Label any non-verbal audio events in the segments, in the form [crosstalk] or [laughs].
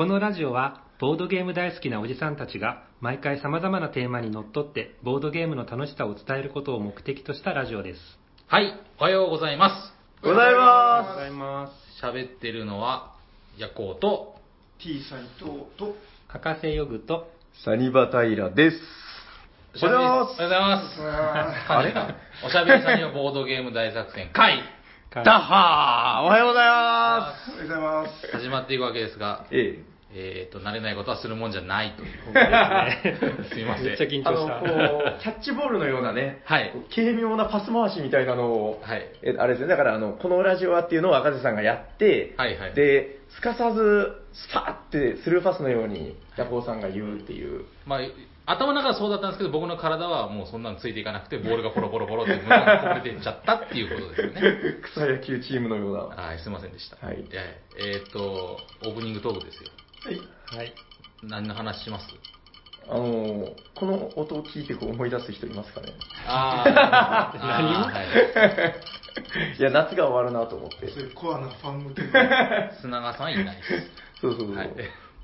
このラジオはボードゲーム大好きなおじさんたちが毎回様々なテーマにのっとってボードゲームの楽しさを伝えることを目的としたラジオです。はい、おはようございまございおはようごまざいます。す。喋ってるのは、ヤコウと、T 斎藤と博士ヨグと、す。サニバタイラです。おはようございおはようございます。あれ？おしゃべりさんにはボードゲーム大作戦会ダッハーおはようございまおはようございます始まっていくわけですが、す。ええーと、慣れないことはするもんじゃないという。[laughs] すいませんめっちゃ緊張した。こう、キャッチボールのようなね、はい軽妙なパス回しみたいなのを、はいえあれですね、だからあの、このラジオはっていうのを赤瀬さんがやって、はいはいで、すかさず、スパーってスルーパスのように、ヤコウさんが言うっていう。まあ、頭の中はそうだったんですけど、僕の体はもうそんなのついていかなくて、ボールがポロポロポロって向こうにこぼれていっちゃったっていうことですよね。[laughs] 草野球チームのような。はい、すいませんでした。はいえーえーと、オープニングトークですよ。はいはい。何の話します？あの、この音を聞いてこう思い出す人いますかね？あー [laughs] あー、はい。いや、夏が終わるなと思って。そういうコアなファン向けの [laughs] 砂川さんいないです。そうそうそう。はい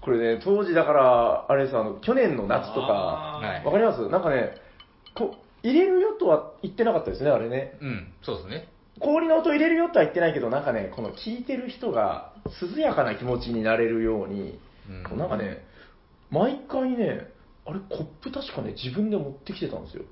これね、当時だから、あれですあの、去年の夏とか、あーはいわかります？なんかね、こ入れるよとは言ってなかったですね、あれね。うん、そうですね。氷の音入れるよとは言ってないけど、なんかね、この聞いてる人が涼やかな気持ちになれるように、うんなんかね、毎回ね、あれ、コップ確かね、自分で持ってきてたんですよ。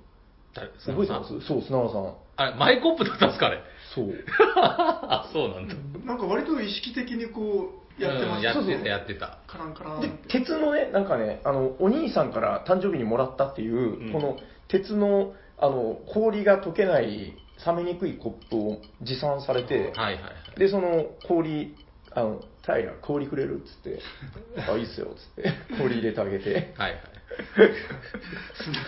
誰？覚えてます？そう、砂川さん。あれ、マイコップだったんですかあれ？そう。[laughs] あ、そうなんだ。なんか割と意識的にこうやってますうんやってた、やってた。カランカランっでて鉄のね、なんかね、あの、お兄さんから誕生日にもらったっていう、うんこの鉄の、あの、氷が溶けない、冷めにくいコップを持参されて、はいはいはい。で、その氷、あの、タイラ、氷くれる？っつって、[laughs] あ、いいっすよ、っつって、氷入れてあげて。はいはい。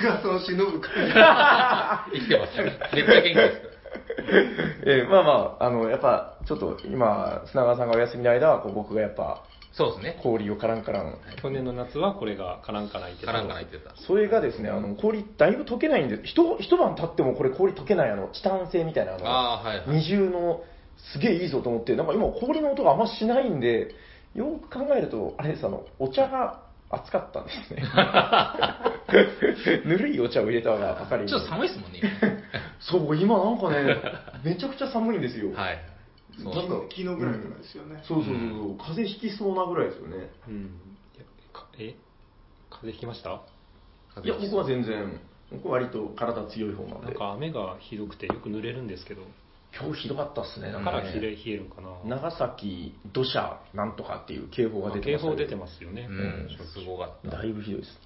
砂川さんを忍ぶ感じ [laughs] 生きてますよ。めっちゃ元気ですか [laughs] えーまあまあ、あの、やっぱ、ちょっと今、砂川さんがお休みの間は、こう僕がやっぱ、ら。そうですね。氷をカランカラン。去年の夏はこれがカランカランいてたカランカラン言ってた。それがですね、あの、氷、だいぶ溶けないんで、一一晩経ってもこれ氷溶けない、あの、チタン製みたいな、あの、ああ、はいはい。二重のすげえいいぞと思って、なんか今氷の音があんましないんで、よく考えると、あれです、あの、お茶が熱かったんですね。[laughs] ぬるいお茶を入れたがばかりに。ちょっと寒いですもんね、今 [laughs] そう、今なんかね、めちゃくちゃ寒いんですよ。はい。そうなんか昨日ぐらいからですよね、そうそうそうそう、風邪ひきそうなぐらいですよね。うん。いやかえ？風邪ひきました？いや、僕は全然、僕は割と体強い方なんで。なんか雨がひどくてよく濡れるんですけど、今日ひどかったっすね、なだんかね。から冷え冷えるんかな。長崎土砂なんとかっていう警報が出てましたね警報出てますよね。うん、すごかった。だいぶひどいです。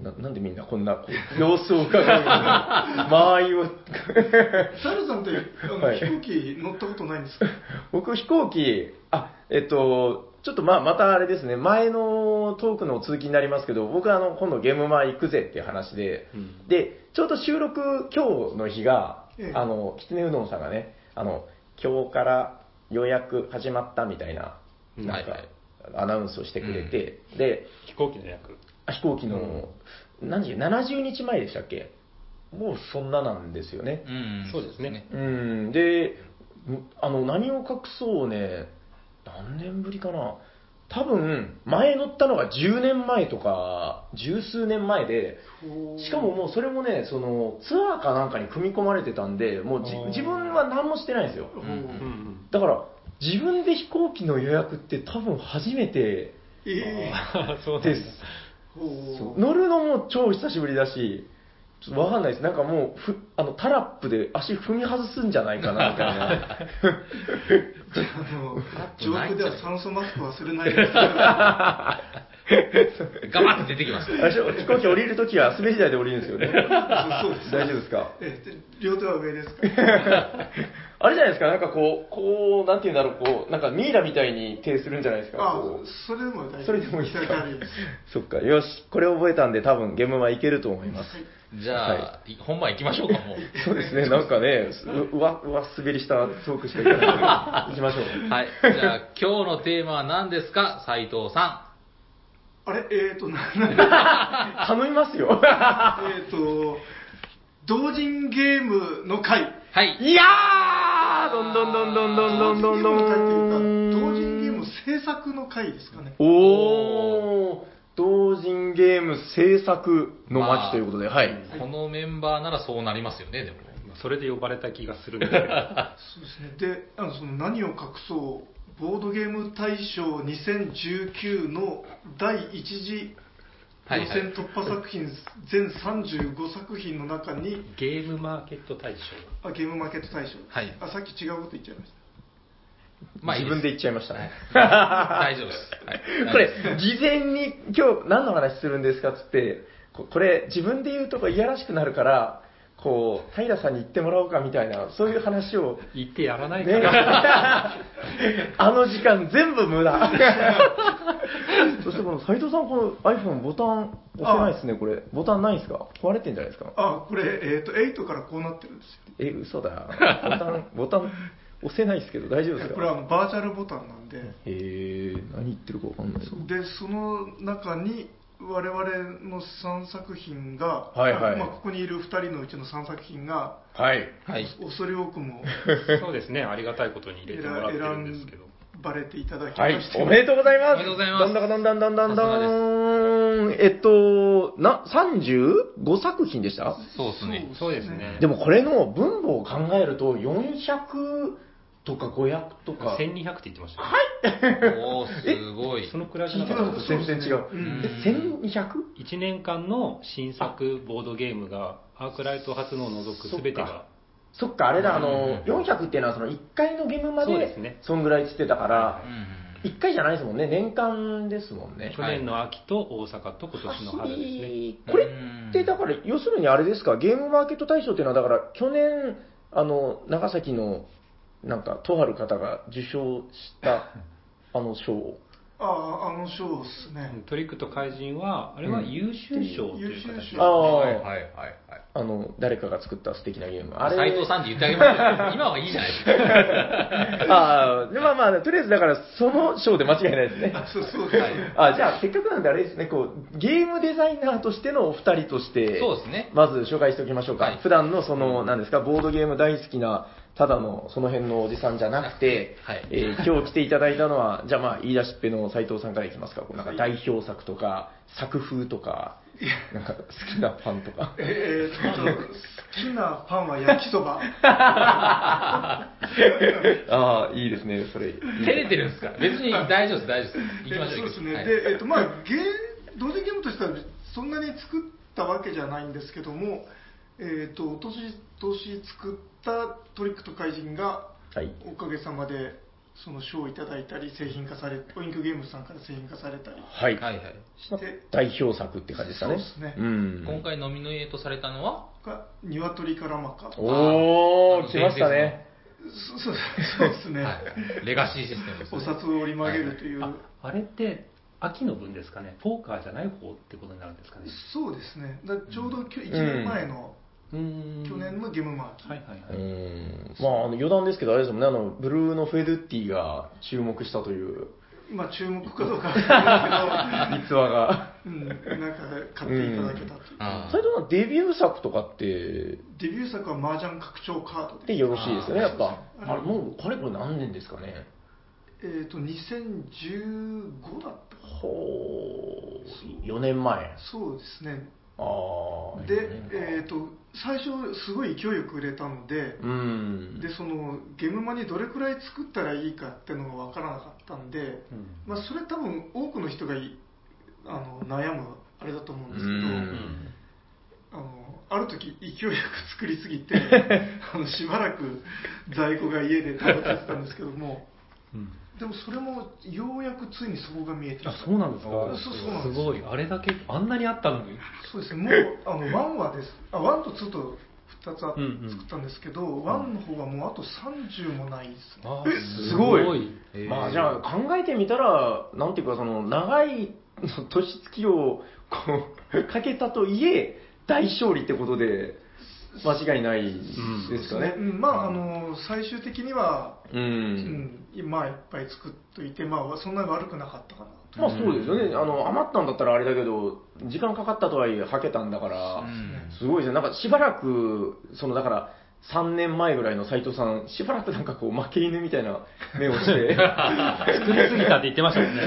ななんでみんなこんなこう様子を伺うような間合いを [laughs] サルさんってあの、はい飛行機乗ったことないんですか？[laughs] 僕飛行機あえっとちょっとまあまたあれですね前のトークの続きになりますけど僕はあの今度ゲームマ行くぜっていう話で、うんでちょうど収録今日の日が、ええあのきつねうどんさんがねあの今日から予約始まったみたいなうんなんかはいはいアナウンスをしてくれて、で飛行機の役。あ飛行機の、何時70日前でしたっけ？もうそんななんですよね。うん、そうですね。うん、で、んあの、何を隠そうね、何年ぶりかな？多分、前乗ったのが10年前とか、十数年前で、しかももうそれもね、その、ツアーかなんかに組み込まれてたんで、もう自分は何もしてないんですよ。うんうんだから、自分で飛行機の予約って多分初めてえあそうなんだです。乗るのも超久しぶりだし、ちょっとわかんないです。なんかもう、ふあのタラップで足踏み外すんじゃないかな、みたいな。あの上空では酸素マスク忘れないでくださガバッて出てきました。あれでしょ飛行機降りるときは滑り台で降りるんですよね。いそうです大丈夫ですか？え両手は上ですか？[laughs] あれじゃないですか、なんかこう、こう、なんていうんだろう、こう、なんかミイラみたいに手するんじゃないですか？あこうそれでも大丈夫それでもいいですか大丈夫ですそっか、よし、これ覚えたんで多分ゲームはいけると思います。じゃあ、い本番行きましょうか、もう。そうですね、なんかね、ううわ、うわ、滑りしたトークしかいかない。行きましょう。はい。じゃあ、今日のテーマは何ですか斉藤さあれ？えっ、ー、と [laughs] なな頼みますよ。えっと同人ゲームの会ん。はい。いやーどんどんどんどんどんどんどんどん。同人ゲームの会っていうか同人ゲームを制作の回ですかね。おー、同人ゲーム制作の街ということで、はい。このメンバーならそうなりますよね、でも。それで呼ばれた気がするんですけど。[laughs] そうですね。で、あのその何を隠そう、ボードゲーム大賞2019の第一次はいはい予選突破作品全35作品の中に、ゲームマーケット大賞。あゲームマーケット大賞、はいあさっき違うこと言っちゃいました。まあ自分で言っちゃいましたね。大丈夫です。はいこれ、事前に今日何の話するんですかっつって、ここれ自分で言うとこいやらしくなるから、こう、平さんに言ってもらおうかみたいな、そういう話を、言ってやらないかね、ら。[laughs] あの時間全部無駄。[laughs] そしてこの斉藤さん、この iPhone ボタン押せないですね、これ。ボタンないですか？壊れてんじゃないですか？あ、これ、えっ、と、8からこうなってるんですよ。え、嘘だ。ボタン、ボタン押せないですけど大丈夫ですか？これはあのバーチャルボタンなんで、へえ、何言ってるかわかんない。で、その中に、我々の3作品が、はいはいあまあ、ここにいる2人のうちの3作品が、はい。はい。恐れ多くもそうですね、ありがたいことに入れてもらってるんですけど。ばれていただきはいまし、て、おめでとうございます。おめでとうございますどんだかどんだんだんだんだん。えっと、な、35作品でした？そうですね。そうですね。でもこれの分母を考えると、400とか500とか。1200って言ってましたね。おー、すごい。そのくらいじゃなかった？たのと全然違う。うんえ、1200? 1年間の新作ボードゲームが、アークライト初のを除く全てが、そっか、あれだ、あの、うん400っていうのはその1回のゲームまでそうですね、そんぐらいつってたからう、ん1回じゃないですもんね、年間ですもんね。去年の秋と大阪と今年の春ですね。これって、だから、要するにあれですか、ゲームマーケット大賞っていうのは、だから、去年、あの、長崎の、なんか、とある方が受賞した、[laughs] あの賞を。ああ、あの賞ですね。トリックと怪人は、あれは優秀賞という形で優秀賞ああ、はいはいはいはい。あの、誰かが作った素敵なゲーム。あれ。斎藤さんって言ってあげますよ。今はいいじゃないですか。[laughs] ああ、でまあまあ、とりあえずだから、その賞で間違いないですね。あそうそうです、はいあ、じゃあ、せっかくなんであれですね、こう、ゲームデザイナーとしてのお二人として、そうですね。まず紹介しておきましょうか。はい普段のその、何ですか、ボードゲーム大好きな、ただのその辺のおじさんじゃなくて、はいえー今日来ていただいたのは、じゃあまあ、言い出しっぺの斉藤さんからいきますか。なんか代表作とか、作風とか、なんか好きなパンとか。えーっと、好きなパンは焼きそば。[laughs] ああ、いいですね、それ。照れてるんですか？別に大丈夫です、大丈夫です。行きましょう、そうですね。はいで、えっと、まあ、ゲー、同時ゲームとしてはそんなに作ったわけじゃないんですけども、えっと、お年、年作ったトリックと怪人が、はい。おかげさまで、その賞をいただいたり、製品化され、オインクゲームズさんから製品化されたりはい。はいはい。して、代表作って感じですかね。そうですねん。今回ノミネートされたのは？が、鶏からまか。おー、あ来ましたね。そそうそうですね。はいレガシーシステムです、ね。お札を折り曲げるという、ああれって、秋の分ですかね、ポーカーじゃない方ってことになるんですかね。そうですね。だちょうどきょ1年前の、うーん去年のゲームマーキー。はいはいうはい。ん。まあ、あの余談ですけど、あれですもんね、あの、ブルーのフェドゥッティが注目したというまあ注目かどうかは分か [laughs] 逸話が。うん、なんか買っていただけたという。あー斉藤さん、デビュー作とかって、デビュー作は麻雀拡張カードで。でよろしいですよね、やっぱ。あれ、もう、かれこれ何年ですかね？えっ、と、2015だったほう、4年前。そうですね。ああ。で、4年かえっ、と、最初すごい勢いよく売れたので、うん。で、その、ゲームマにどれくらい作ったらいいかっていうのが分からなかったんで、うん。まあ、それ多分多くの人がいあの悩むあれだと思うんですけど、うん。あのある時勢いよく作りすぎて [laughs] あのしばらく在庫が家で食べてたんですけどもうんでもそれもようやくついにそこが見えてきた。あ、そうなんですか？そうそうなんですすごい。あれだけ、あんなにあったのに。そうですね。もうあの1はです。あ1と2と2つあうんうん。作ったんですけど、1の方はもうあと30もないですね。あえすごい。えー。まあじゃあ考えてみたら、なんていうかその長い年月をこうかけたといえ、大勝利ってことで間違いないですかね。うんまああの最終的にはう。うんん、まあいっぱい作っといて、まあそんなに悪くなかったかなと。まあそうですよね。あの、余ったんだったらあれだけど、時間かかったとはいえ、はけたんだから、うんすごいですね。なんかしばらく、その、だから、3年前ぐらいの斉藤さん、しばらくなんかこう、負け犬みたいな目をして、作りすぎたって言ってましたもんね。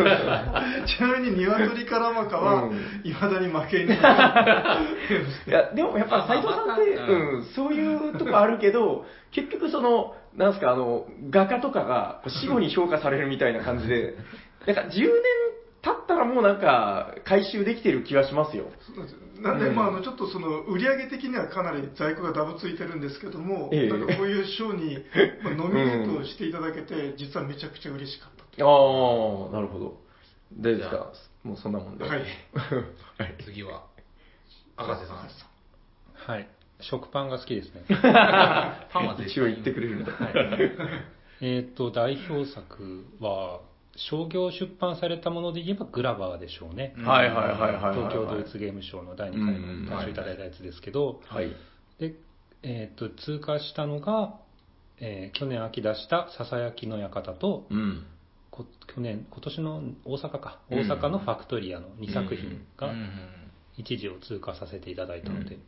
ちなみに鶏からまかはうん、いまだに負け犬。が [laughs] いや、でもやっぱ斉藤さんって、うん、そういうとこあるけど、結局その、なんすか、あの、画家とかが死後に評価されるみたいな感じで、なんか10年経ったらもうなんか、回収できてる気はしますよ。そうなんですよなんで、うんまあ、あのちょっとその売り上げ的にはかなり在庫がダブついてるんですけども、ええなんかこういう賞に、まあ、ノミネートしていただけて、実はめちゃくちゃ嬉しかった。ああ、なるほど。ですか？もうそんなもんで。はいはい。次は、赤瀬さん。はい。食パンが好きですね。[laughs] パンは絶対一応言ってくれるんだ。えっと、代表作は、商業出版されたもので言えばグラバーでしょうね。うんはいはいはいはいはい。東京ドイツゲームショウの第2回の大賞いただいたやつですけど、はい。で、えっと、通過したのが、えー去年秋出したささやきの館と、うん。こ去年、今年の大阪か、うん大阪のファクトリアの2作品がうん一時を通過させていただいたので、うん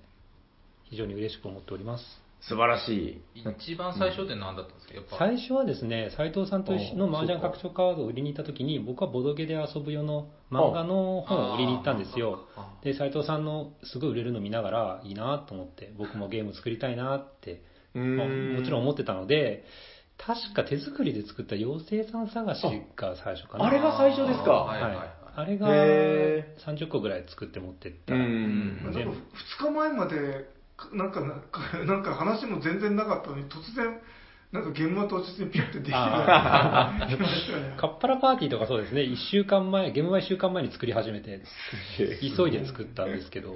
非常に嬉しく思っております。素晴らしい。一番最初って何だったんですか？やっぱ。最初はですね、斉藤さんと一緒のあ麻雀拡張カードを売りに行った時に、僕はボドゲで遊ぶ用の漫画の本を売りに行ったんですよ。で、斉藤さんのすごい売れるの見ながら、いいなと思って、僕もゲーム作りたいなって、うまあんもちろん思ってたので、確か手作りで作った妖精さん探しが最初かな。あれが最初ですか？はいはいはい。あれがへ30個ぐらい作って持ってった。うんなんか全部2日前まで、かなんか、なんかなんか話も全然なかったのに、突然、なんか現場当日にピュッてできるようにあなりましたね。[laughs] カッパラパーティーとかそうですね、1週間前、ゲームは1週間前に作り始めて、急いで作ったんですけど、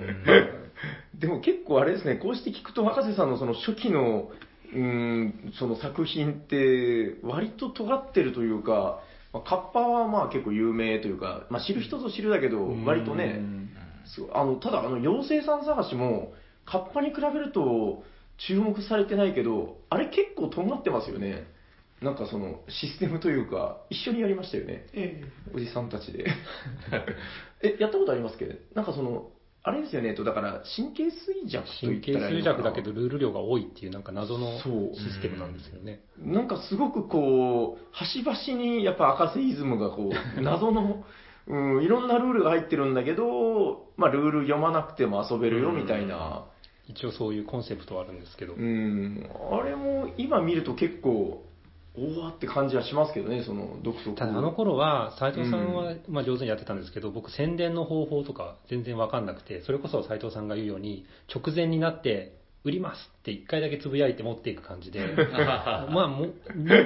でも結構あれですね、こうして聞くと、博士さんのその初期の、うーん、その作品って、割と尖ってるというか、まあカッパはまあ結構有名というか、まあ知る人ぞ知るだけど、割とうね、あの、ただあの、妖精さん探しも、カッパに比べると注目されてないけど、あれ結構尖ってますよね。なんかその、システムというか、一緒にやりましたよね。えおじさんたちで。[laughs] え、やったことありますけ？ど、なんかその、あれですよね、と、だから、神経衰弱と言神経ったらいいのか？な衰弱だけど、ルール量が多いっていう、なんか謎のシステムなんですよね。なんかすごくこう、端々にやっぱ赤瀬イズムがこう、[laughs] 謎の、うん、いろんなルールが入ってるんだけど、まあルール読まなくても遊べるよみたいな、一応そういうコンセプトはあるんですけど、うん、あれも今見ると結構、おわって感じはしますけどね、その独特。ただあの頃は、斉藤さんは、まあ、上手にやってたんですけど、僕、宣伝の方法とか全然わかんなくて、それこそ斉藤さんが言うように、直前になって、売りますって一回だけつぶやいて持っていく感じで、[laughs] まあ、もう、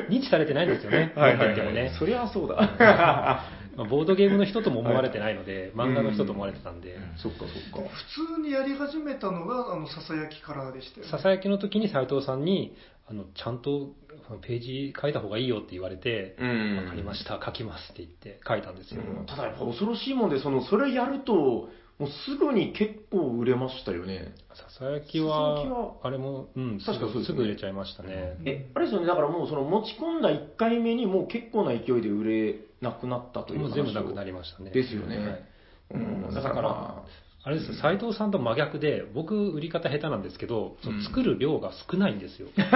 認知されてないんですよね、はいはい持ってってもね。そりゃそうだ。まあボードゲームの人とも思われてないので、漫画の人と思われてたんで、そっかそっか。普通にやり始めたのが、あの、ささやきからでしたよね。ささやきの時に斉藤さんに、あの、ちゃんとページ書いた方がいいよって言われて、うんわかりました、書きますって言って書いたんですよ。うんただやっぱ恐ろしいもんで、その、それやると、もうすぐに結構売れましたよね。ささやきささはやきは、あれも、うん、すぐ確かそうですねすぐ売れちゃいましたね。え、あれですよね、だからもうその持ち込んだ1回目にもう結構な勢いで売れなくなったというもう話を全部なくなりましたね。ですよね。はいうん、だからまあれですよ、斉藤さんと真逆で、僕、売り方下手なんですけど、その作る量が少ないんですよ。[laughs] 毎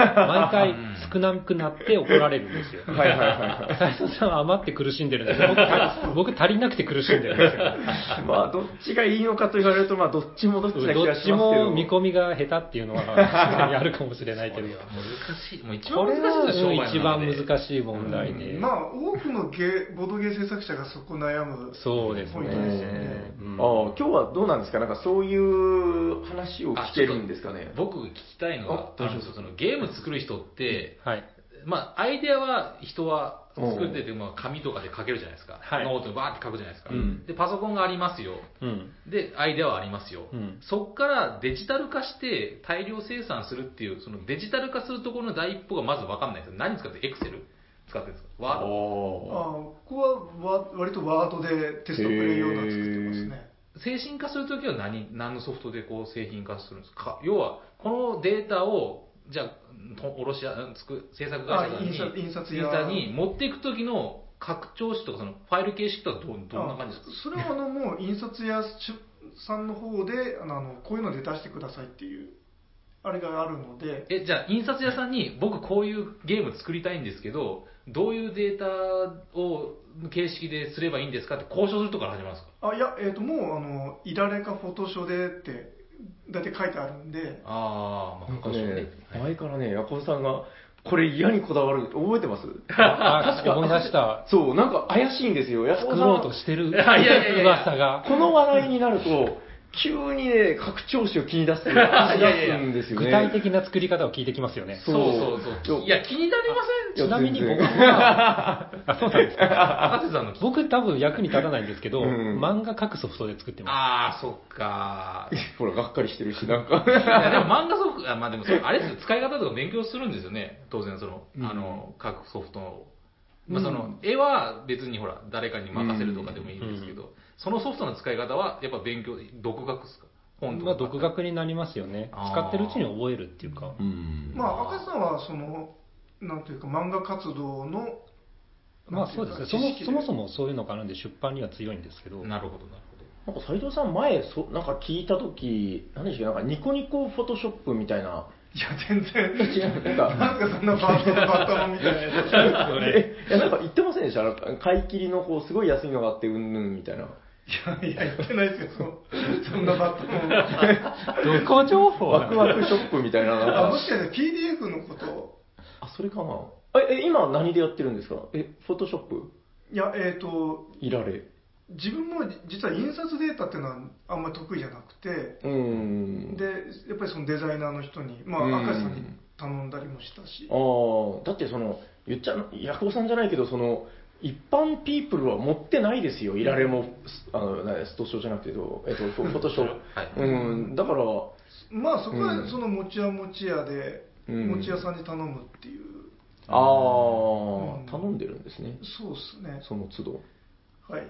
回少なくなって怒られるんですよ。あ、はいはいはいはい。斉藤さんは余って苦しんでるんですよ。僕、僕足りなくて苦しんでるんですよ。[laughs] まあ、どっちがいいのかと言われると、まあ、どっちもどっちな気どっちがしますけど。も見込みが下手っていうのは確かにあるかもしれないけど。[laughs] 難しい。もう一番これ難しいで一番。難しい問題で。まあ、多くのゲーボードゲー制作者がそこ悩むそうですね。ポイントですよね。うんああ、今日はどうなんですか？なんかそういう話を聞けるんですかね？僕聞きたいのは、あそのゲーム作る人って、はい。まあ、アイデアは人は作ってて、まあ、紙とかで書けるじゃないですか。はいノートにバーって書くじゃないですか。うんで、パソコンがありますよ。うん。で、アイデアはありますよ。うんそっからデジタル化して大量生産するっていう、そのデジタル化するところの第一歩がまず分かんないですよ。何使ってエクセル使ってるんですか？ワードああここはわ割とワードでテストプレイ用の作ってますね。製品化するときは何何のソフトでこう製品化するんですか？要は、このデータを、じゃあ、と卸屋、つく制作会社に、あ印刷屋。に持っていくときの拡張子とか、そのファイル形式とかどうどんな感じですか？あそれはあのもう印刷屋さんの方であのこういうので出してくださいっていうああれがあるので、え、じゃあ、印刷屋さんに、僕こういうゲーム作りたいんですけど、どういうデータを、形式ですればいいんですかって交渉するとこから始まるんですか？あいや、えー、ともうあの、いられかフォトショでって、大体書いてあるんで、ああ、まあ、なんか交渉ね、はい。前からね、ヤコブさんが、これ嫌にこだわる、覚えてます？あ思い出した。そう、なんか怪しいんですよ。ヤコブさん作ろうとしてる。いやいやいやいや。[laughs] 噂が。この話題になると、急にね、拡張子を気に出す、気に出すんですよね。[laughs] [laughs] 具体的な作り方を聞いてきますよね。そうそうそう。いや、気になりませんちなみに僕は、[laughs] あ、そうなんですか？博士さんの僕多分役に立たないんですけど、うん漫画描くソフトで作ってまああ、そっか。ほら、がっかりしてるし、なんか。いや、でも漫画ソフト、あまあでもあれですよ、使い方とか勉強するんですよね。当然、その、あの、各ソフトの。まあその、絵は別にほら、誰かに任せるとかでもいいんですけど、そのソフトの使い方は、やっぱ勉強、独学ですか？す。本とか。まあ独学になりますよね。使ってるうちに覚えるっていうか。うんまあ、赤さんはその、なんというか、漫画活動の、まあそうですね。そもそもそもそういうのがあるんで出版には強いんですけど。なるほど、なるほど。なんか斉藤さん前そなんか聞いた時何でしたっけ？なんかニコニコフォトショップみたいないや、全然、違うなんかなんかそんなバッタバッタのみたいなやつ。[laughs] えいやなんか言ってませんでした？なんか買い切りのこうすごい安いのがあってうんぬんみたいないやいや、言ってないですよ、そそんなバッタの。どこ情報ワクワクショップみたいな。あ、もかしかして PDF のこと？をあそれかなええ今何でやってるんですか？えフォトショップいや、えっ、と、いられ。自分も実は印刷データっていうのはあんまり得意じゃなくて、うーん。で、やっぱりそのデザイナーの人に、まうん。あ、赤石さんに頼んだりもしたし、ああだってその言っちゃヤコブさんじゃないけどその一般ピープルは持ってないですよ。いられもあのなストショーじゃなくてどうえっとフォフォトショー、はい。うん。だからまあそこはうん。その餅屋餅屋で、うん。餅屋さんに頼むっていう、ああ、うん。頼んでるんですね。そうですね。その都度。はい。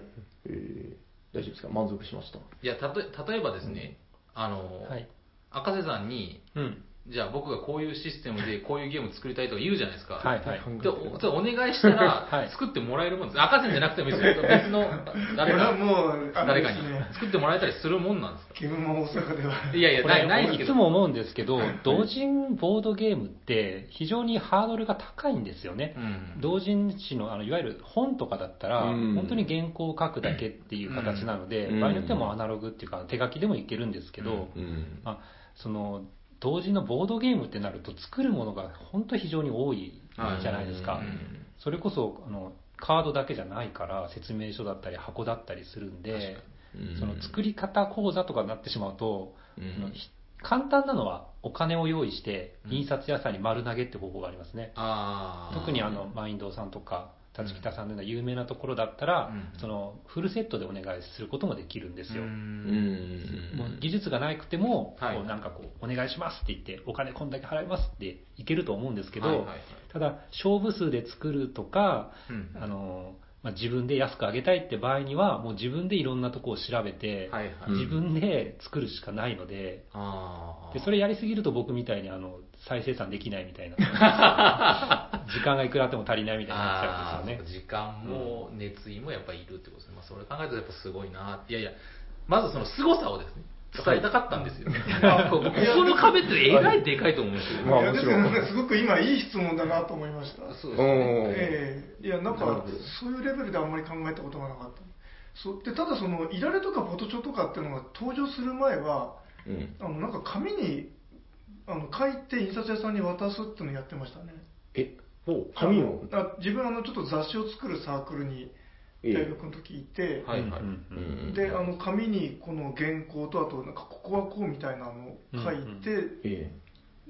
えー大丈夫ですか？満足しました？いや、たと例えばですね、あの、はい。赤瀬さんに、うん。じゃあ僕がこういうシステムで [laughs] こういうゲーム作りたいとか言うじゃないですか。はいはい。でおお願いしたら、はい作ってもらえるもんです。赤瀬じゃなくてもいいですよ。別の誰か、もう、あ誰かに作ってもらえたりするもんなんですか？ゲームマ大阪では。いやいや、ないないですけど。いつも思うんですけど、同人ボードゲームって非常にハードルが高いんですよね。うん同人誌のあのいわゆる本とかだったら、うん本当に原稿を書くだけっていう形なので、うん場合によってもアナログっていうか手書きでもいけるんですけど、うんまあ、その同人のボードゲームってなると作るものが本当非常に多いじゃないですか、うんそれこそあのカードだけじゃないから説明書だったり箱だったりするんで、その作り方講座とかになってしまうと、うん。簡単なのはお金を用意してうん。印刷屋さんに丸投げって方法がありますね、特にあのマインドさんとか立北さんのような有名なところだったら、うん。そのフルセットでお願いすることもできるんですよ、ううんんもう技術がなくても、はい。こうなんかこうお願いしますって言ってお金こんだけ払いますっていけると思うんですけど、はいはいはい。ただ勝負数で作るとか、うんあのまあ、自分で安く上げたいって場合にはもう自分でいろんなとこを調べて、はいはい。自分で作るしかないのであー。でそれやりすぎると僕みたいにあの再生産できないみたいな。[laughs] 時間がいくらあっても足りないみたいになっちゃうんですよね。時間も熱意もやっぱりいるってことですね、まあ、それ考えるとやっぱすごいないやいやまずその凄さをですね伝えたかったんですよ、こ [laughs] ここの壁ってえらいでかいと思うんですよ、まあもちろすごく今いい質問だなと思いました。そうですうん。ねええいや、なんかそういうレベルであんまり考えたことがなかった。そうでただ、その、いられとかフォトショーとかっていうのが登場する前は、うん。あの、なんか紙に、あの、書いて印刷屋さんに渡すっていうのをやってましたね。え？ほう。紙を自分、あの、ちょっと雑誌を作るサークルに、ええ大学の時いて、はいはい、うんうんうんで、あの、紙にこの原稿と、あと、なんか、ここはこうみたいなのを書いて、え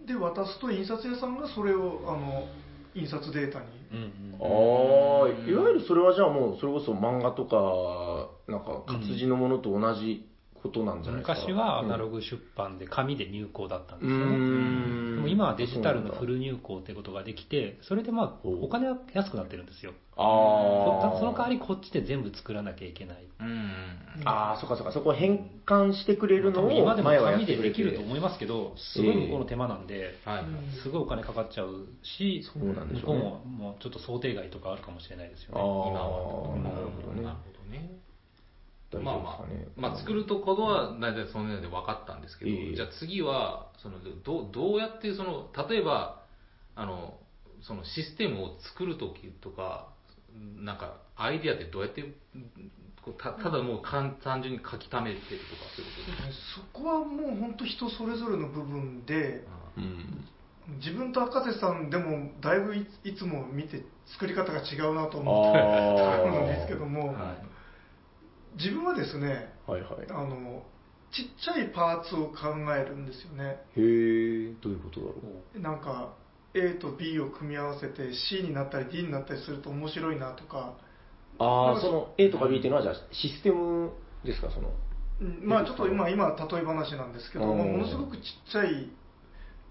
で、渡すと、印刷屋さんがそれを、あの、印刷データに。うんうんえああいわゆるそれはじゃあもうそれこそ漫画とかなんか活字のものと同じことなんじゃないですか、昔はアナロググ出版で紙で入稿だったんでうすよね、ん。でも今はデジタルのフルル入稿ってことができてそれでまあお金は安くなってるんですよ。ああそその代わりこっちで全部作らなきゃいけない。うん。ああそっかそっか。そこを変換してくれるのを今でも紙でできると思いますけどすごい向こうの手間なんで、はい、すごいお金かかっちゃうしそうなんでし向こうももうちょっと想定外とかあるかもしれないですよあね。あ今は。なるほどね。なるほどね大まあまあ丈夫ですかね。、まあ作るところは大体その辺で分かったんですけど、ええ。じゃあ次は、そのどうどうやってその、例えば、あの、そのシステムを作るときとか、なんかアイディアってどうやって、こうたただもう簡単純に書き溜めてるとかそういうことですか？そこはもう本当人それぞれの部分でうあん。自分と赤瀬さんでもだいぶいいつも見て作り方が違うなと思ってあー。[laughs] るんですけども、はい自分はですねはいはい。あのちっちゃいパーツを考えるんですよね。へえ、どういうことだろう？なんか A と B を組み合わせて C になったり D になったりすると面白いなとか、ああ、その A とか B っていうのは、じゃあシステムですか、その。うん。まあちょっと今今例え話なんですけど、うん。まあものすごくちっちゃい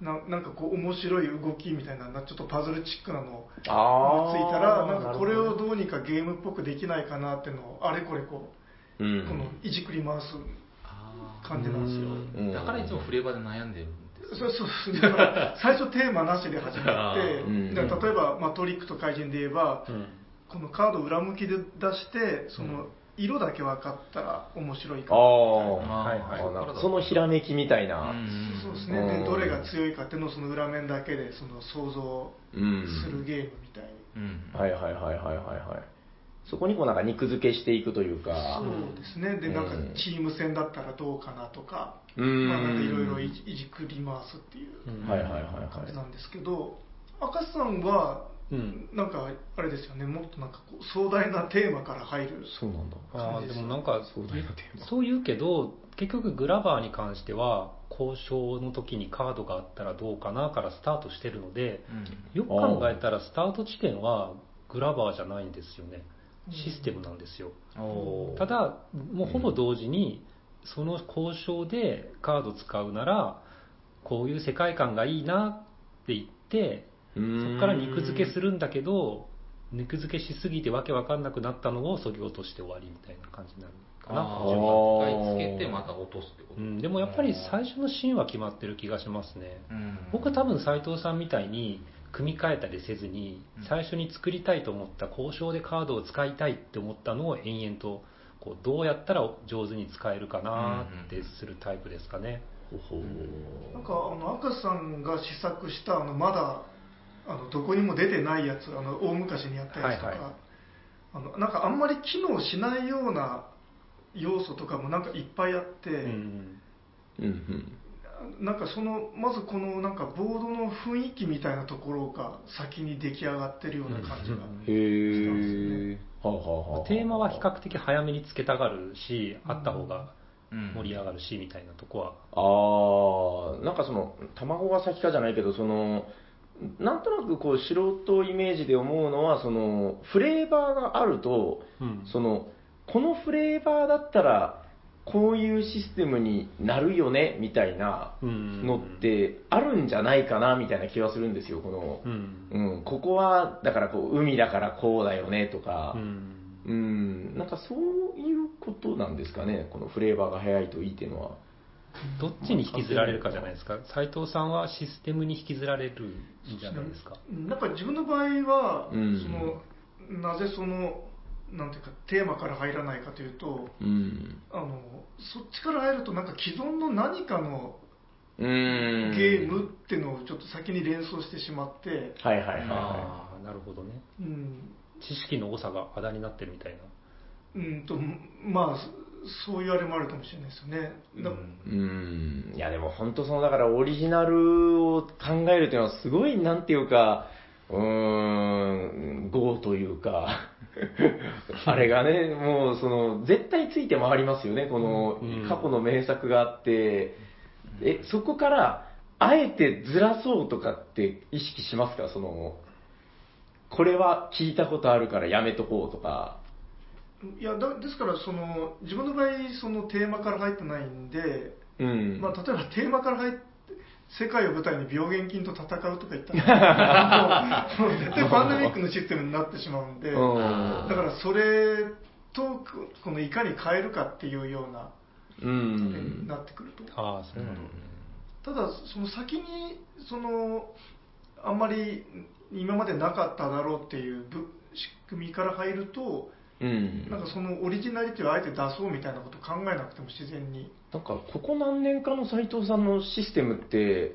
ななんかこう面白い動きみたいななちょっとパズルチックなのあーついたらなんかこれをどうにかゲームっぽくできないかなっていうのをあれこれこう、うん。このいじくり回すあ感じなんですよ。うん。ーだからいつもフレーバーで悩んでるんですそうそうだから最初テーマなしで始まって、例えば、まあ、トリックと怪人で言えば、うん。このカードを裏向きで出してその色だけ分かったら面白いかあなあ、はいはい。あなるほど。そのひらめきみたいな。そうですね、うん。でどれが強いかっていうのをその裏面だけでその想像うんするゲームみたいに、うん。はいはいはいはいはいはい。そこにこうなんか肉付けしていくというか。そうですね。でうん。なんかチーム戦だったらどうかなとか、うん。まあ、なんかいろいろいじくり回すっていううん。はいはいはいはい。感じなんですけど赤瀬さんはうん。なんかあれですよね。もっとなんかこう壮大なテーマから入るそうなんだ。あーでもなんか壮大なテーマ。そう言うけど結局グラバーに関しては交渉の時にカードがあったらどうかなからスタートしてるのでよく考えたらスタート地点はグラバーじゃないんですよねシステムなんですよ。うん。ただもうほぼ同時にその交渉でカード使うならこういう世界観がいいなって言ってそそこから肉付けするんだけど肉付けしすぎてわけわかんなくなったのをそぎ落として終わりみたいな感じになるかな。一回つけてまた落とすってこと、うん、でもやっぱり最初のシーンは決まってる気がしますね。うん。僕多分斉藤さんみたいに組み替えたりせずにうん。最初に作りたいと思った交渉でカードを使いたいって思ったのを延々とこうどうやったら上手に使えるかなってするタイプですかね、なんかあの赤瀬さんが試作したあのまだあのどこにも出てないやつあの大昔にやったやつとか、はいはい。あのなんかあんまり機能しないような要素とかもなんかいっぱいあって、うん。うんうん。なんかそのまずこのなんかボードの雰囲気みたいなところが先に出来上がってるような感じが、うん。へえ。はあはあはあ。テーマは比較的早めにつけたがるしあった方がうん。盛り上がるしみたいなとこは。ああ、なんかその、卵が先かじゃないけど、その、なんとなくこう、素人イメージで思うのは、その、フレーバーがあると、うん。その、このフレーバーだったら、こういうシステムになるよね、みたいなうんのって、あるんじゃないかな、みたいな気がするんですよ、このう、ん。うん、ここは、だからこう、海だからこうだよね、とか。う、ん。うん、なんかそういうことなんですかね、このフレーバーが早いといいっていうのは。どっちに引きずられるかじゃないですか。斉藤さんはシステムに引きずられるんじゃないですか。なんか自分の場合は、うん。そのなぜそのなんていうかテーマから入らないかというとうん。あのそっちから入るとなんか既存の何かの。ゲームっていうのをちょっと先に連想してしまって、はいはいはいはああなるほどねうん知識の多さがあだになってるみたいなうんとまあそそういうあれもあるかもしれないですよね。だい。うん。いやでも本当その、だからオリジナルを考えるっていうのはすごい、なんていうか、うーん、業というか、[laughs] あれがね、もうその、絶対ついて回りますよね、このうん過去の名作があって、え、そこから、あえてずらそうとかって意識しますか？その、これは聞いたことあるからやめとこうとか。いやだですからその自分の場合そのテーマから入ってないんで、うん。まあ、例えばテーマから入って世界を舞台に病原菌と戦うとか言ったら [laughs] もう絶対パンデミックのシステムになってしまうんで、うんだからそれとここのいかに変えるかっていうような、うん。なってくると。ああそうなの、ただその先にそのあんまり今までなかっただろうっていうぶ仕組みから入るとうん。なんかそのオリジナリティをあえて出そうみたいなこと考えなくても自然に。なんか、ここ何年かの斉藤さんのシステムって、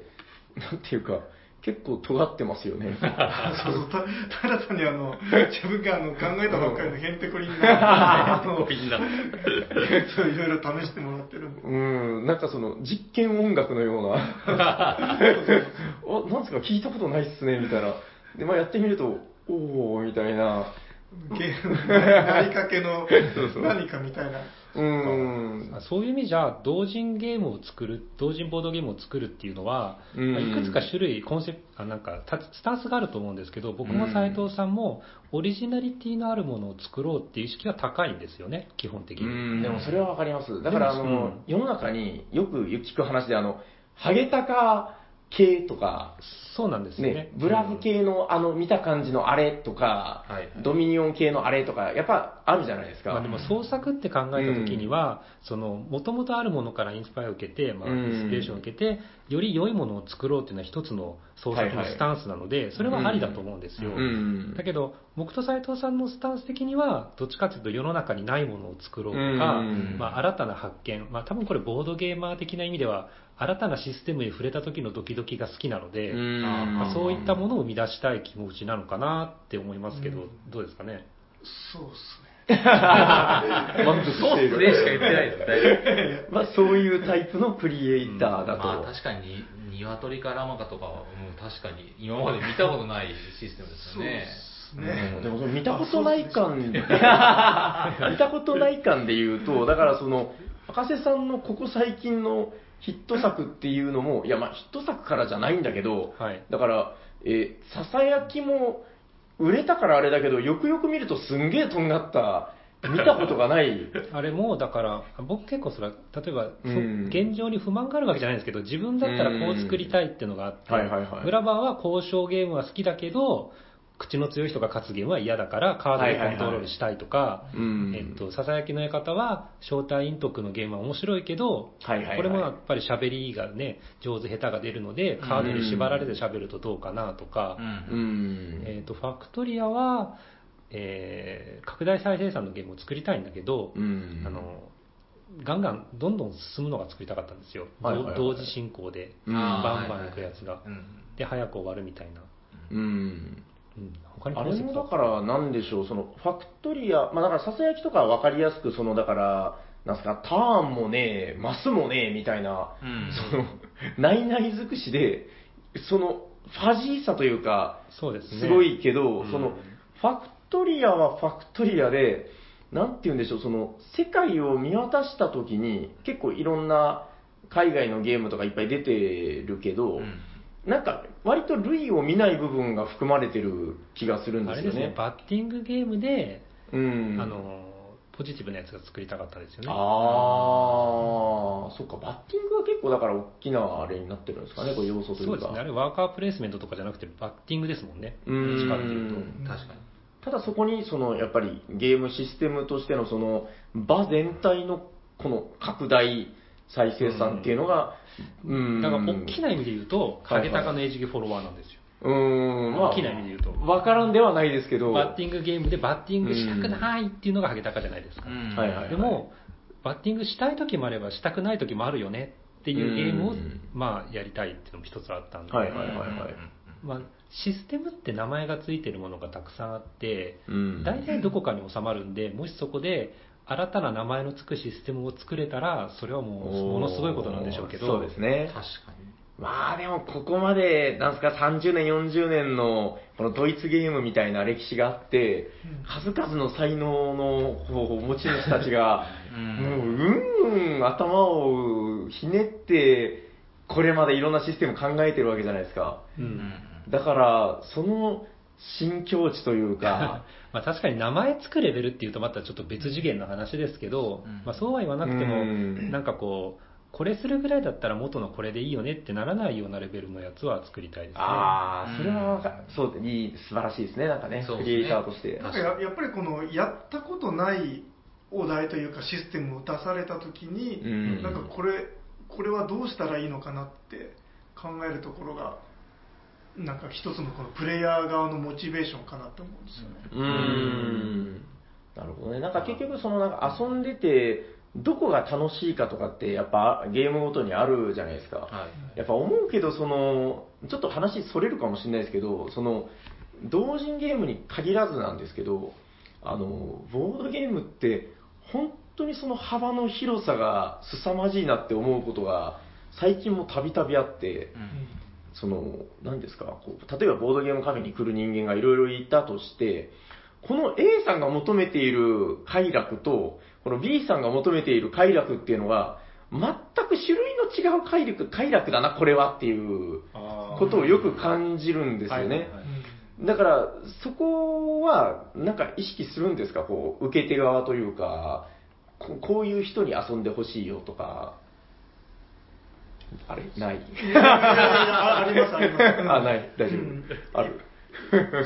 なんていうか、結構尖ってますよね。[laughs] そうそう、た平さんにあの、自分があの考えたばっかりのヘンテコリンな、あの、みんな。そういろいろ試してもらってる。うん、なんかその、実験音楽のような、[laughs] あ、なんですか、聞いたことないっすね、みたいな。で、まあやってみると、おー、みたいな。ゲーム、なりかけの [laughs] そうそう何かみたいな。うん。あそういう意味じゃ、同人ゲームを作る、同人ボードゲームを作るっていうのは、うんまあいくつか種類、コンセプト、あなんか、たスタンスがあると思うんですけど、僕も斉藤さんも、オリジナリティのあるものを作ろうっていう意識は高いんですよね、基本的うに。ん、でもそれはわかります。だから、あの、世の中によく聞く話で、あの、ハゲタカ系とか、そうなんですよね。ね、ブラフ系のあの見た感じのあれとか、はいドミニオン系のあれとか、やっぱあるじゃないですか。まあ、でも創作って考えた時には、その元々あるものからインスパイアを受けて、まあ、うんインスピレーションを受けて、より良いものを作ろうっていうのは一つの創作のスタンスなので、それはありだと思うんですよ。うんだけど、僕と斉藤さんのスタンス的には、どっちかというと世の中にないものを作ろうとか、うんまあ、新たな発見、まあ、多分これボードゲーマー的な意味では、新たなシステムに触れた時のドキドキが好きなので、うんまあ、そういったものを生み出したい気持ちなのかなって思いますけど、どうですかね？そうっすね。[laughs] 満足そうしているっすねしか言ってないです。大丈夫。[laughs] まあ、そういうタイプのクリエイターだと。まあ確かに、鶏かラマかとかは、もう確かに今まで見たことないシステムですよね。そうですね。でもその見たことない感、[laughs] 見たことない感で言うと、だからその、博士さんのここ最近のヒット作っていうのも、いやまあヒット作からじゃないんだけど、はい。だから、えーささやきも売れたからあれだけど、よくよく見るとすんげえとんがった、見たことがない。[laughs] あれも、だから、僕結構それは、例えば、そうん。現状に不満があるわけじゃないんですけど、自分だったらこう作りたいっていうのがあって、はいはいはい。グラバーは交渉ゲームは好きだけど、口の強い人が勝つゲームは嫌だから、カードでコントロールしたいとか、うんえっと、ささやきの館は、招待陰徳のゲームは面白いけど、はいはいはいこれもやっぱり喋りがね、上手下手が出るので、カードに縛られて喋るとどうかなとか。えっと、ファクトリアは、えー拡大再生産のゲームを作りたいんだけど、うんあの、ガンガンどんどん進むのが作りたかったんですよ。同時進行で、うんバンバンいくやつが。うんで、早く終わるみたいな。うん。うん、他にあれもだから、なんでしょう、その、ファクトリア、まあだから、ささやきとかは分かりやすく、その、だから、なんすか、ターンもねえ、マスもねえ、みたいな、うん。その、ないない尽くしで、その、ファジーさというか、そうですね。すごいけど、うん。その、ファクトリアはファクトリアで、なんて言うんでしょう、その、世界を見渡したときに、結構いろんな海外のゲームとかいっぱい出てるけど、うんなんか、割と類を見ない部分が含まれてる気がするんですよね。あれですね、バッティングゲームで、うん。あの、ポジティブなやつが作りたかったですよね。あー、そっか、バッティングは結構だから大きなあれになってるんですかね、こう要素というか。そうですね。あれワーカープレイスメントとかじゃなくて、バッティングですもんね。うんどっちかっていうと。確かに。ただそこに、その、やっぱりゲームシステムとしてのその、場全体のこの拡大再生産っていうのが、うん。だから、大きな意味で言うと、影高のエイジギフォロワーなんですよ。うーん、まあ、大きな意味で言うと。わからんではないですけど、バッティングゲームでバッティングしたくないっていうのがハゲタカじゃないですか。うんはいはいでも、バッティングしたい時もあればしたくない時もあるよねっていうゲームをうん、まあ、やりたいっていうのも一つあったんで、はいはいはいはい。まあ、システムって名前がついてるものがたくさんあって、うん大体どこかに収まるんで、もしそこで新たな名前のつくシステムを作れたら、それはもうものすごいことなんでしょうけど、そうですね。確かに。まあでもここまで、なんすか、30年、40年のこのドイツゲームみたいな歴史があって、数々の才能の持ち主たちが、[laughs] うんもう、うんうん頭をひねって、これまでいろんなシステム考えてるわけじゃないですか。だから、その新境地というか、[laughs] まあ確かに名前つくレベルっていうとまたちょっと別次元の話ですけど、うん。まあそうは言わなくても、うん。なんかこう、これするぐらいだったら元のこれでいいよねってならないようなレベルのやつは作りたいですね。ああ、うん。それはそう、いい、素晴らしいですね、なんかね、そうですね。クリエイターとして。なんかややっぱりこのやったことないお題というかシステムを出された時に、うん。なんかこれこれはどうしたらいいのかなって考えるところがなんか一つのこのプレイヤー側のモチベーションかなと思うんですよね。うーん。なるほどね。なんか結局そのなんか遊んでて、どこが楽しいかとかってやっぱゲームごとにあるじゃないですか。はい。やっぱ思うけど、その、ちょっと話それるかもしれないですけど、その、同人ゲームに限らずなんですけど、あの、ボードゲームって、本当にその幅の広さが凄まじいなって思うことが、最近もたびたびあって、うんその、何ですか、こう例えばボードゲームカフェに来る人間がいろいろいたとして、この A さんが求めている快楽と、この B さんが求めている快楽っていうのが、全く種類の違う快楽、快楽だな、これはっていうことをよく感じるんですよね。だから、そこは、なんか意識するんですか、こう、受け手側というか、ここういう人に遊んでほしいよとか、あれないあありますありますうんあ、ない、大丈夫。うんある。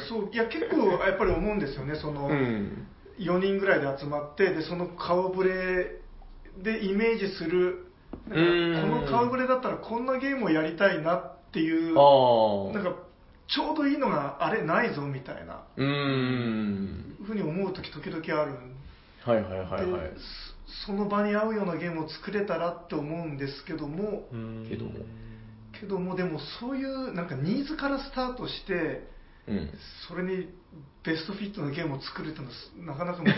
そういや結構やっぱり思うんですよねその、うん。4人ぐらいで集まってでその顔ぶれでイメージするこの顔ぶれだったらこんなゲームをやりたいなっていう。なんかちょうどいいのがあれないぞみたいなうーん。ふうに思う時時々あるんはいはいはいはい。でそその場に合うようなゲームを作れたらって思うんですけども、うんけどもけどもでもそういうなんかニーズからスタートしてうん。それにベストフィットのゲームを作るっていうのはなかなか難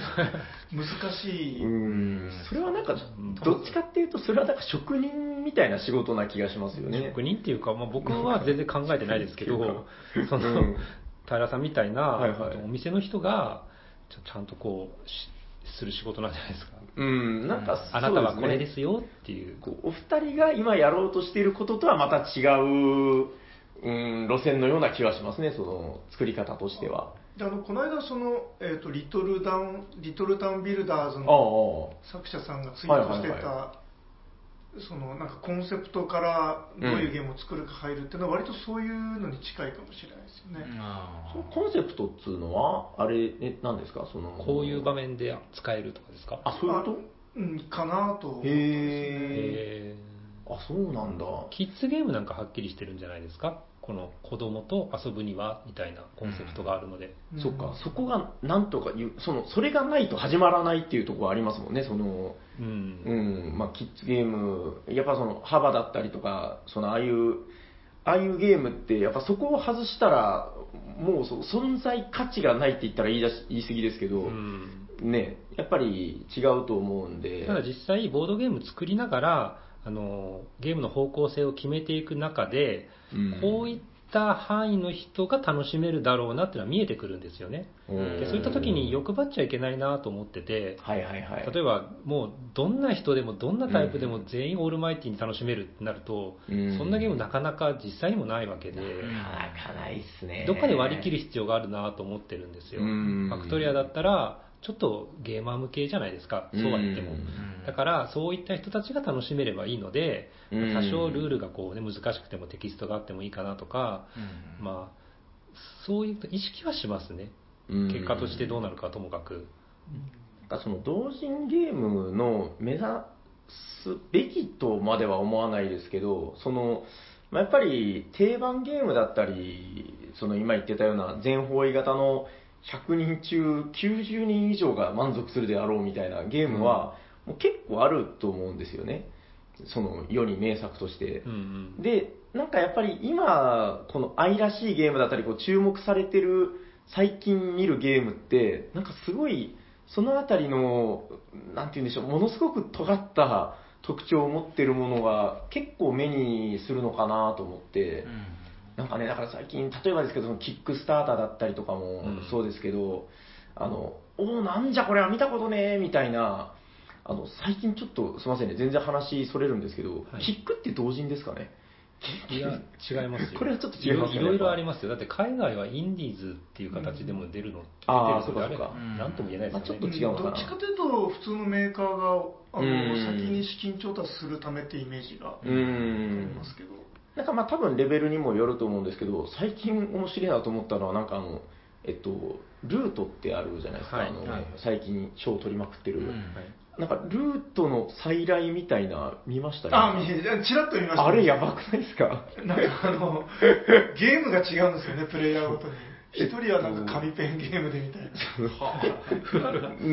[laughs] 難しい、うん。それはなんか、どっちかっていうと、それはなんか職人みたいな仕事な気がしますよね。職人っていうか、まあ、僕は全然考えてないですけど、そうんの、平さんみたいな、はいはいお店の人がちゃんとこうしする仕事なんじゃないですか。うん、なんか、あなたはこれそうねですよっていう。こうお二人が今やろうとしていることとはまた違う、うん、路線のような気はしますね、その作り方としては。であのこの間その、えーとリトルダウンリトルタウンビルダーズの作者さんがツイートしてた、はいはいそのなんかコンセプトからどういうゲームを作るか入るっていうのは割とそういうのに近いかもしれないですよね、あそのコンセプトっつうのは、あれ、え、何ですか？その、こういう場面で使えるとかですか？あ、そういうこうん、かなと思ってますね。へへとあ、そうなんだ。ーキッズゲームなんかはっきりしてるんじゃないですか？この子供と遊ぶにはみたいなコンセプトがあるので。うん。そっか、そこがなんとかいう、その、それがないと始まらないっていうところありますもんね、その、うん。うん、まあ、キッズゲーム、やっぱその幅だったりとか、そのああいう、ああいうゲームって、やっぱそこを外したら、もうそ存在価値がないって言ったら言い出し言い過ぎですけど、うん。ね、やっぱり違うと思うんで、ただ実際ボードゲーム作りながらあのゲームの方向性を決めていく中で、うんこういった範囲の人が楽しめるだろうなっていうのは見えてくるんですよね。うんでそういった時に欲張っちゃいけないなと思ってて、はいはいはい。例えばもうどんな人でもどんなタイプでも全員オールマイティに楽しめるってなると、うんそんなゲームなかなか実際にもないわけで、なかなかないっすね。どっかで割り切る必要があるなと思ってるんですよ。うんファクトリアだったらちょっとゲーマー向けじゃないですか、そうは言っても。うん。だからそういった人たちが楽しめればいいので、うん。多少ルールがこう、ね、難しくてもテキストがあってもいいかなとか、うん。まあ、そういう意識はしますね、うん。結果としてどうなるかはともかく。なんかその同人ゲームの目指すべきとまでは思わないですけど、その、まあ、やっぱり定番ゲームだったり、その今言ってたような全方位型の100人中90人以上が満足するであろうみたいなゲームは、もう結構あると思うんですよね。その世に名作として。うんうんで、なんかやっぱり今、この愛らしいゲームだったり、こう注目されてる最近見るゲームって、なんかすごい、そのあたりの、なんて言うんでしょう、ものすごく尖った特徴を持ってるものが結構目にするのかなと思って、なんかね、だから最近、例えばですけど、そのキックスターターだったりとかもうん。そうですけど、あの、おーなんじゃこれは見たことねーみたいな、あの、最近ちょっと、すいませんね、全然話それるんですけど、はい。キックって同人ですかね？いや、違いますよ。[laughs] これはちょっと違います。よねいろいろありますよ。だって海外はインディーズっていう形でも出るの、あー出てるのでそうかそうか。あれなん。とも言えないですよね。まあちょっと違うのかな。どっちかというと普通のメーカーがあのうん。先に資金調達するためってイメージがあうりんますけど、なんかまあ多分レベルにもよると思うんですけど、最近面白いなと思ったのは、なんかあの、えっと、ルートってあるじゃないですか、はいあのはい。最近賞を取りまくってる、うんはい。なんかルートの再来みたいな、見ました？あ見ちらっと見ました。あれやばくないですか？なんかあのゲームが違うんですよねプレイヤーごとに一人はなんか紙ペンゲームでみたいな。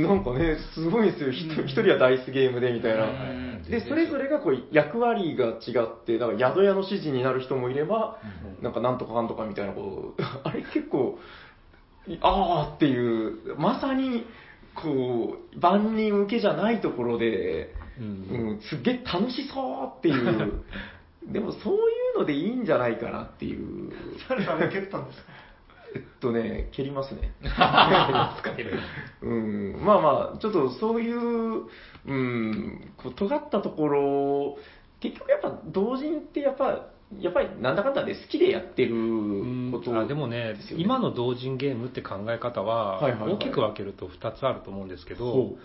なんかね、すごいんですよ。一人はダイスゲームでみたいな。うん。で、それぞれがこう役割が違って、だから宿屋の指示になる人もいれば、なんかなんとかかんとかみたいな、こう、あれ結構、あーっていう、まさに、こう、万人受けじゃないところで、うん。うん、すっげえ楽しそうっていう、[laughs] でもそういうのでいいんじゃないかなっていう、サルさんが蹴ったんですか？えっとね、蹴りますね。使える。うん、まあまあ、ちょっとそういう、うん、こう尖ったところ、結局やっぱ同人ってやっぱ、やっぱりなんだかんだで好きでやってることあでもね。ですよ今の同人ゲームって考え方は大きく分けると2つあると思うんですけど、ほ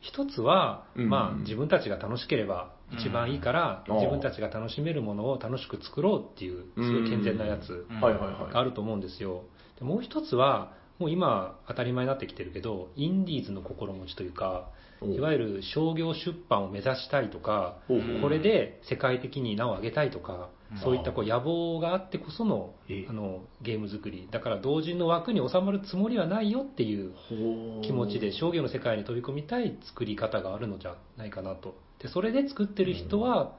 一つは、うん。まあ、自分たちが楽しければ一番いいから、うん。自分たちが楽しめるものを楽しく作ろうっていうすごい健全なやつ。があると思うんですよでもう一つはもう今当たり前になってきてるけどインディーズの心持ちというかいわゆる商業出版を目指したいとかこれで世界的に名を上げたいとかうん。そういったこう野望があってこそのええ。あのゲーム作り。だから同人の枠に収まるつもりはないよっていう気持ちで商業の世界に飛び込みたい作り方があるのじゃないかなと。でそれで作ってる人は、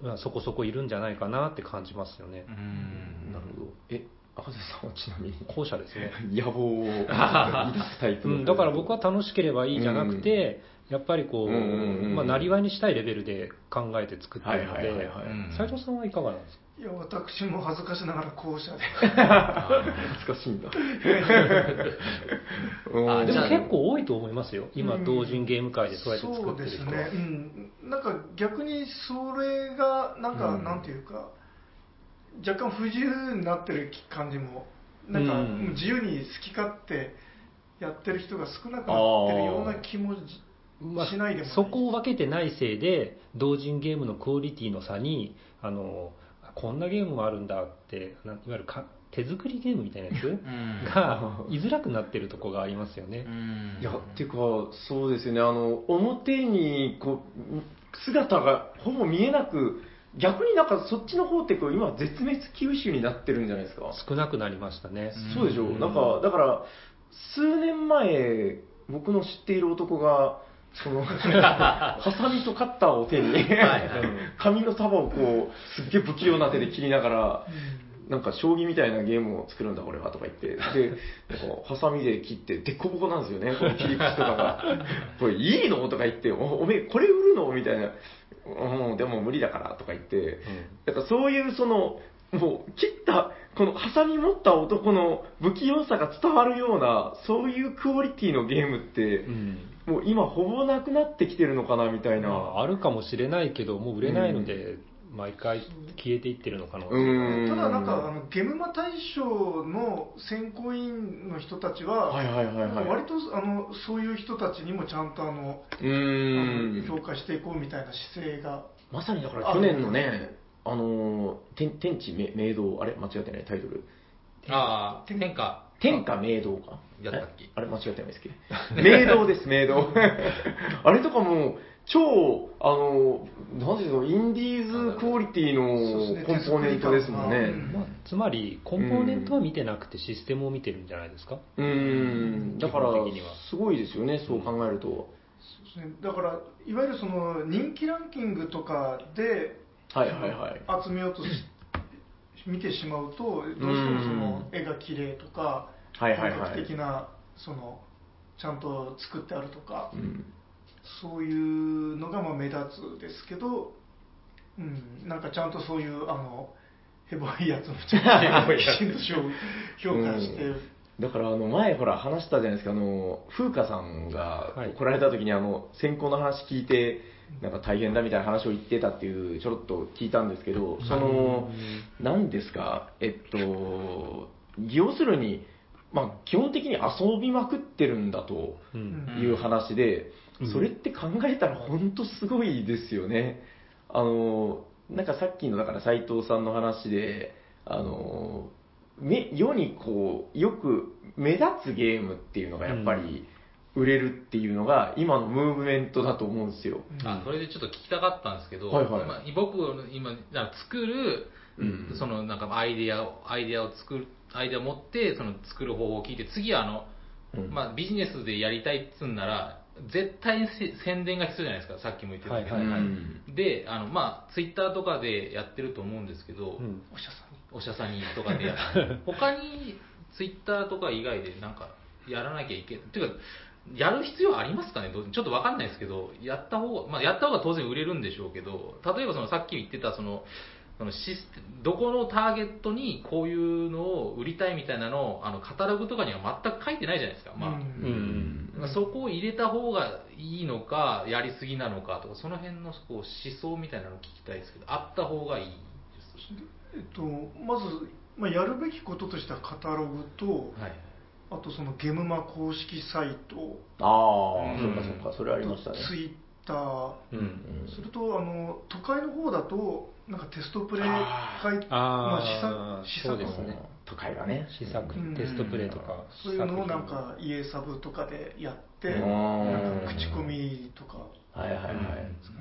まあ、そこそこいるんじゃないかなって感じますよね。うん。なるほど。え、赤瀬さんはちなみに、後者ですね、[laughs] 野望を抱くタイプ。の、うん、だから僕は楽しければいいじゃなくて、やっぱりこう、うんうんうんまあ、なりわいにしたいレベルで考えて作ってるのではいうん斉藤さんはいかがなんですか？いや、私も恥ずかしながら後者で。懐かしいんだ。[laughs] うん。であじゃあも結構多いと思いますよ。今うん。同人ゲーム界でそうやってそう作ってる人は。ですね、うん、なんか逆にそれがなんか、うん。なんていうか若干不自由になってる感じもなんか、自由に好き勝手やってる人が少なくなってるような気もしないでもないそこを分けてないせいで同人ゲームのクオリティの差にあのこんなゲームもあるんだっていわゆるか手作りゲームみたいなやつうん。が居づらくなってるとこがありますよね。う。ん。いや、っていうか、そうですよね、あの、表に、こう、姿がほぼ見えなく、逆になんかそっちの方ってこう、今、絶滅危惧種になってるんじゃないですか？少なくなりましたね。そうでしょ、うんなんか、だから、数年前、僕の知っている男が、その、[laughs] ハサミとカッターを手に、はい紙の束をこう、すっげえ不器用な手で切りながら、なんか将棋みたいなゲームを作るんだ、俺は、とか言って。[laughs] で、ハサミで切って、でっこぼこなんですよね、この切り口とかが。[laughs] これいいの？とか言って、おおめえ、これ売るの？みたいな。うん、でも無理だから、とか言って。だからそういう、その、もう、切った、このハサミ持った男の不器用さが伝わるような、そういうクオリティのゲームってう、んもう今ほぼなくなってきてるのかな、みたいな。まあ、あるかもしれないけど、もう売れないので、毎回消えていってるのかな。うんただなんかあのゲムマ大賞の選考委員の人たちは、はいはいはい割とあのそういう人たちにもちゃんとあの、うーんあの評価していこうみたいな姿勢がまさにだから去年のね、あのー、天天地め明道、あれ？間違ってないタイトル。ああ、天下。天下明道か？やったっけ？え？あれ？間違ってないですけ？ど。[laughs] 明道です、明道。[laughs] あれとかも、超、あの、なんていうの、インディーズクオリティのコンポーネントですもんね。うんまあ、つまり、コンポーネントは見てなくて、システムを見てるんじゃないですか？うーん、だからすごいですよね、そう考えると。そうですねだからいわゆるその人気ランキングとかではいはいはい。集めようとし見てしまうとどうしてもその絵が綺麗とかはいはいはい本格的なそのちゃんと作ってあるとかうんそういうのがまあ目立つですけど、うん、なんかちゃんとそういうあのヘボいやつもちゃんときちんと評評価して、うん。だからあの前ほら話したじゃないですか、あの、風花さんがはい来られた時にあの、選考の話聞いて、なんか大変だみたいな話を言ってたっていう、ちょろっと聞いたんですけど、その、何ですか、えっと、要するに、まあ基本的に遊びまくってるんだとうんいう話でうん、それって考えたら本当すごいですよね。あの、なんかさっきのだから斉藤さんの話で、あの、め世にこう、よく目立つゲームっていうのがやっぱり売れるっていうのが今のムーブメントだと思うんですよ。あ、それでちょっと聞きたかったんですけど、はいはい今僕の今、なんか作る、うん。そのなんかアイディアを、アイディアを作っアイデアを持って、その作る方法を聞いて、次はあの、うん。まあビジネスでやりたいっつうんなら、絶対にせ宣伝が必要じゃないですか、さっきも言ってたけど。はいはいはいうんで、あの、まあツイッターとかでやってると思うんですけど、うんお医者さんに。おしゃさにとかでや [laughs] 他にツイッターとか以外でなんかやらなきゃいけない。ていうか、やる必要ありますかね？ちょっとわかんないですけど、やった方が、まあやった方が当然売れるんでしょうけど、例えばそのさっき言ってたその、そのシステどこのターゲットにこういうのを売りたいみたいなのをあのカタログとかには全く書いてないじゃないですか。まあ、うんうんまあそこを入れた方がいいのか、やりすぎなのかとか、その辺のこう思想みたいなのを聞きたいですけど、あった方がいいです。えっと、まず、まあ、やるべきこととしてはカタログと、はい。あとそのゲムマ公式サイト、ああ、うんそっかそっか、それありましたね。ツイッター、うんうんそれとあの都会の方だと、なんかテストプレイあ会、まあー。試作。試作ね。都会がね。試作。うん。テストプレイとか。そういうのをなんか家サブとかでやって、うん。なんか口コミとか。はいはいはい。です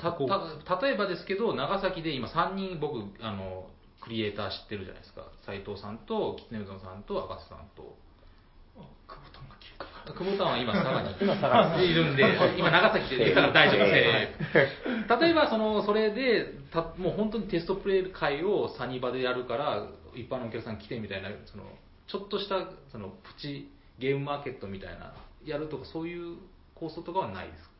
たた例えばですけど、長崎で今3人僕、あの、クリエイター知ってるじゃないですか。斉藤さんと、きつねうどんさんと、赤瀬さんと。あ久保田が消えた。久保田は今佐賀にいるんで、[laughs] 今長崎で、だから大丈夫です。例えばその、それで、たもう本当にテストプレイ会をサニバでやるから、一般のお客さん来てみたいな、その、ちょっとした、その、プチゲームマーケットみたいな、やるとか、そういう構想とかはないですか？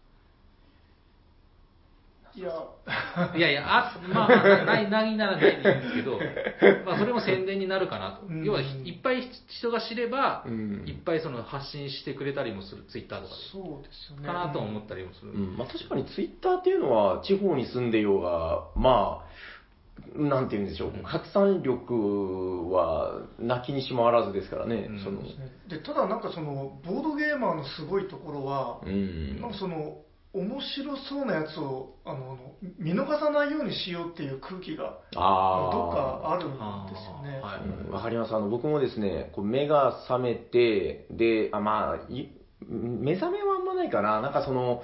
いや、[laughs] いやいや、あまあ、まあない、ないならないでいいんですけど、[laughs] まあ、それも宣伝になるかなと。うん。要は、いっぱい人が知れば、うん。いっぱいその発信してくれたりもする、ツイッターとかそうですよで。ね。かなと思ったりもする。うん。まあ、確かにツイッターっていうのは地方に住んでようが、まあ、なんて言うんでしょう、うん。拡散力はなきにしもあらずですからね、うん。その。でただなんかそのボードゲーマーのすごいところは、うん。なんかその面白そうなやつをあの見逃さないようにしようっていう空気がどっかあるんですよね。あーはいうんわかります。あの、僕もですね、こう目が覚めて、で、あ、まあ、い目覚めはあんまないかな。なんかその、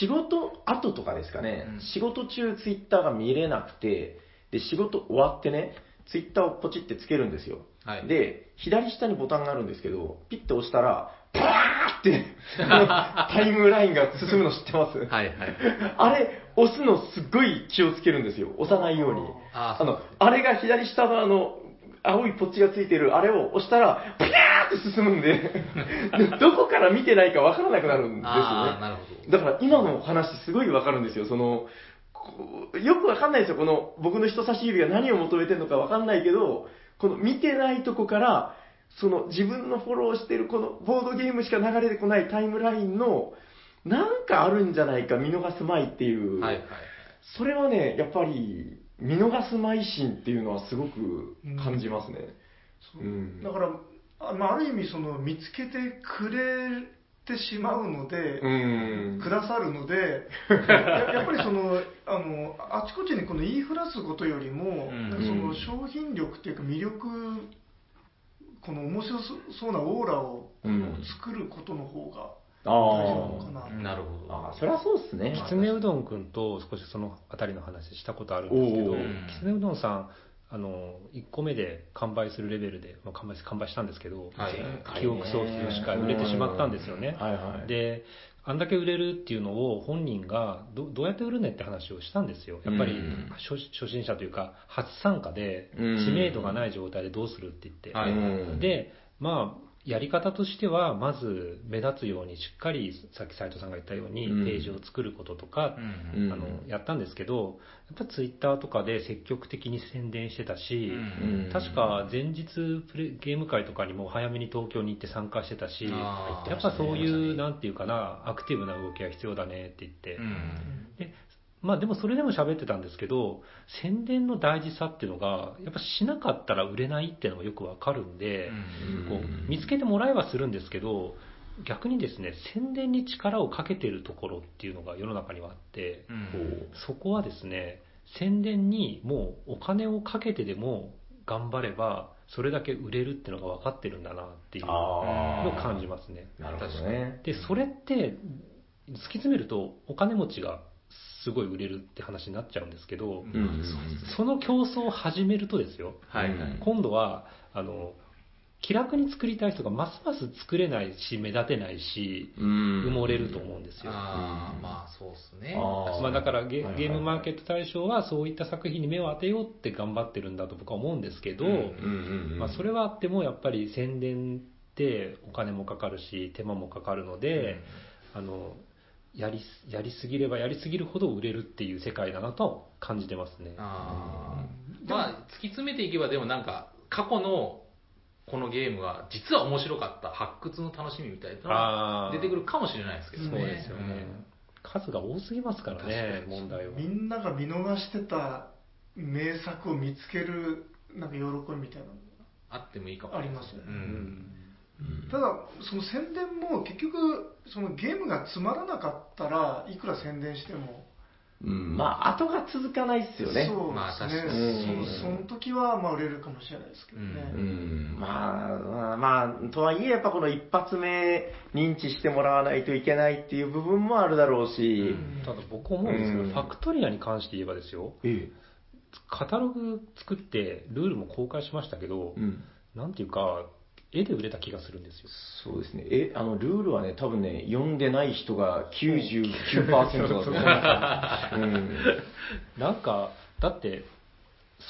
仕事後とかですかね、うん仕事中ツイッターが見れなくて、で、仕事終わってね、ツイッターをポチってつけるんですよ。はいで、左下にボタンがあるんですけど、ピッて押したら、バーって、[laughs] タイムラインが進むの知ってます？はいはい。あれ、押すのすっごい気をつけるんですよ。押さないように。ああの、あれが左下のあの、青いポッチがついてるあれを押したら、ピャーって進むんで、で [laughs] どこから見てないかわからなくなるんですよね。るほど。だから今のお話すごいわかるんですよ。その、よくわかんないですよ。この僕の人差し指が何を求めてるのかわかんないけど、この見てないとこから、その自分のフォローしてるこのボードゲームしか流れてこないタイムラインの、なんかあるんじゃないか見逃すまいっていう。はいはい。それはね、やっぱり、見逃すまい心っていうのはすごく感じますね。そううんだからあ,、まあ、ある意味その見つけてくれてしまうので、うん。くださるのでや [laughs] やっぱりそのあのあちこちにこの言いふらすことよりも、うんその商品力っていうか魅力この面白そうなオーラをうん作ることの方があ大事なのかあ。な。なるほど。ああ、そりゃそうっすね。きつねうどんくんと少しそのあたりの話したことあるんですけど、きつねうどんさん、あの、1個目で完売するレベルで、まあ、完売完売したんですけど、はい記憶喪失しか売れてしまったんですよね。はいはい。で、あんだけ売れるっていうのを本人がどどうやって売るねって話をしたんですよ。やっぱりうん初初心者というか、初参加でうん知名度がない状態でどうするって言って。はいうん、で、まあ、やり方としては、まず目立つようにしっかり、さっき斉藤さんが言ったように、うん。ページを作ることとか、うん。うん。あのやったんですけど、やっぱツイッターとかで積極的に宣伝してたし、うん。確か前日プレゲーム会とかにも早めに東京に行って参加してたし、あーやっぱそういう、なんていうかな、アクティブな動きが必要だねって言って、うん。でまあでもそれでも喋ってたんですけど、宣伝の大事さっていうのが、やっぱしなかったら売れないっていうのがよくわかるんで、うんこう見つけてもらえはするんですけど、逆にですね、宣伝に力をかけてるところっていうのが世の中にはあって、うんそこはですね、宣伝にもうお金をかけてでも頑張れば、それだけ売れるっていうのが分かってるんだなっていうのあを感じますね。なるほどね。で、それって、突き詰めると、お金持ちがすごい売れるって話になっちゃうんですけど、うんうんその競争を始めるとですよ、はいはい。今度は、あの、気楽に作りたい人がますます作れないし、目立てないし、埋もれると思うんですよ。ああ、まあそうですね。あーまあ、だからゲはいはいはいゲームマーケット大賞はそういった作品に目を当てようって頑張ってるんだと僕は思うんですけど、うんうんうんうんまあ、それはあってもやっぱり宣伝ってお金もかかるし手間もかかるので、あのやりやりすぎればやりすぎるほど売れるっていう世界だなと感じてますね。あー。まあ、突き詰めていけば、でもなんか、過去のこのゲームは実は面白かった、発掘の楽しみみたいなのが出てくるかもしれないですけどね。そうですよね、数が多すぎますからね問題は。みんなが見逃してた名作を見つけるなんか喜びみたいなのあってもいいかもがありますよね、うんただその宣伝も結局そのゲームがつまらなかったらいくら宣伝しても。うん。まあ、後が続かないっすよね。そうまあですね、確かに。そその時はまあ売れるかもしれないですけどね、ううん。まあ、まあ、まあ、とはいえ、やっぱこの一発目認知してもらわないといけないっていう部分もあるだろうし、ただ僕思うんですけど、うん。ファクトリアに関して言えばですよ、えカタログ作ってルールも公開しましたけど、えうん、なんていうか、絵で売れた気がするんですよ。そうですね。え、あの、ルールはね、多分ね、読んでない人が99%だと思。うん。なんか、だって、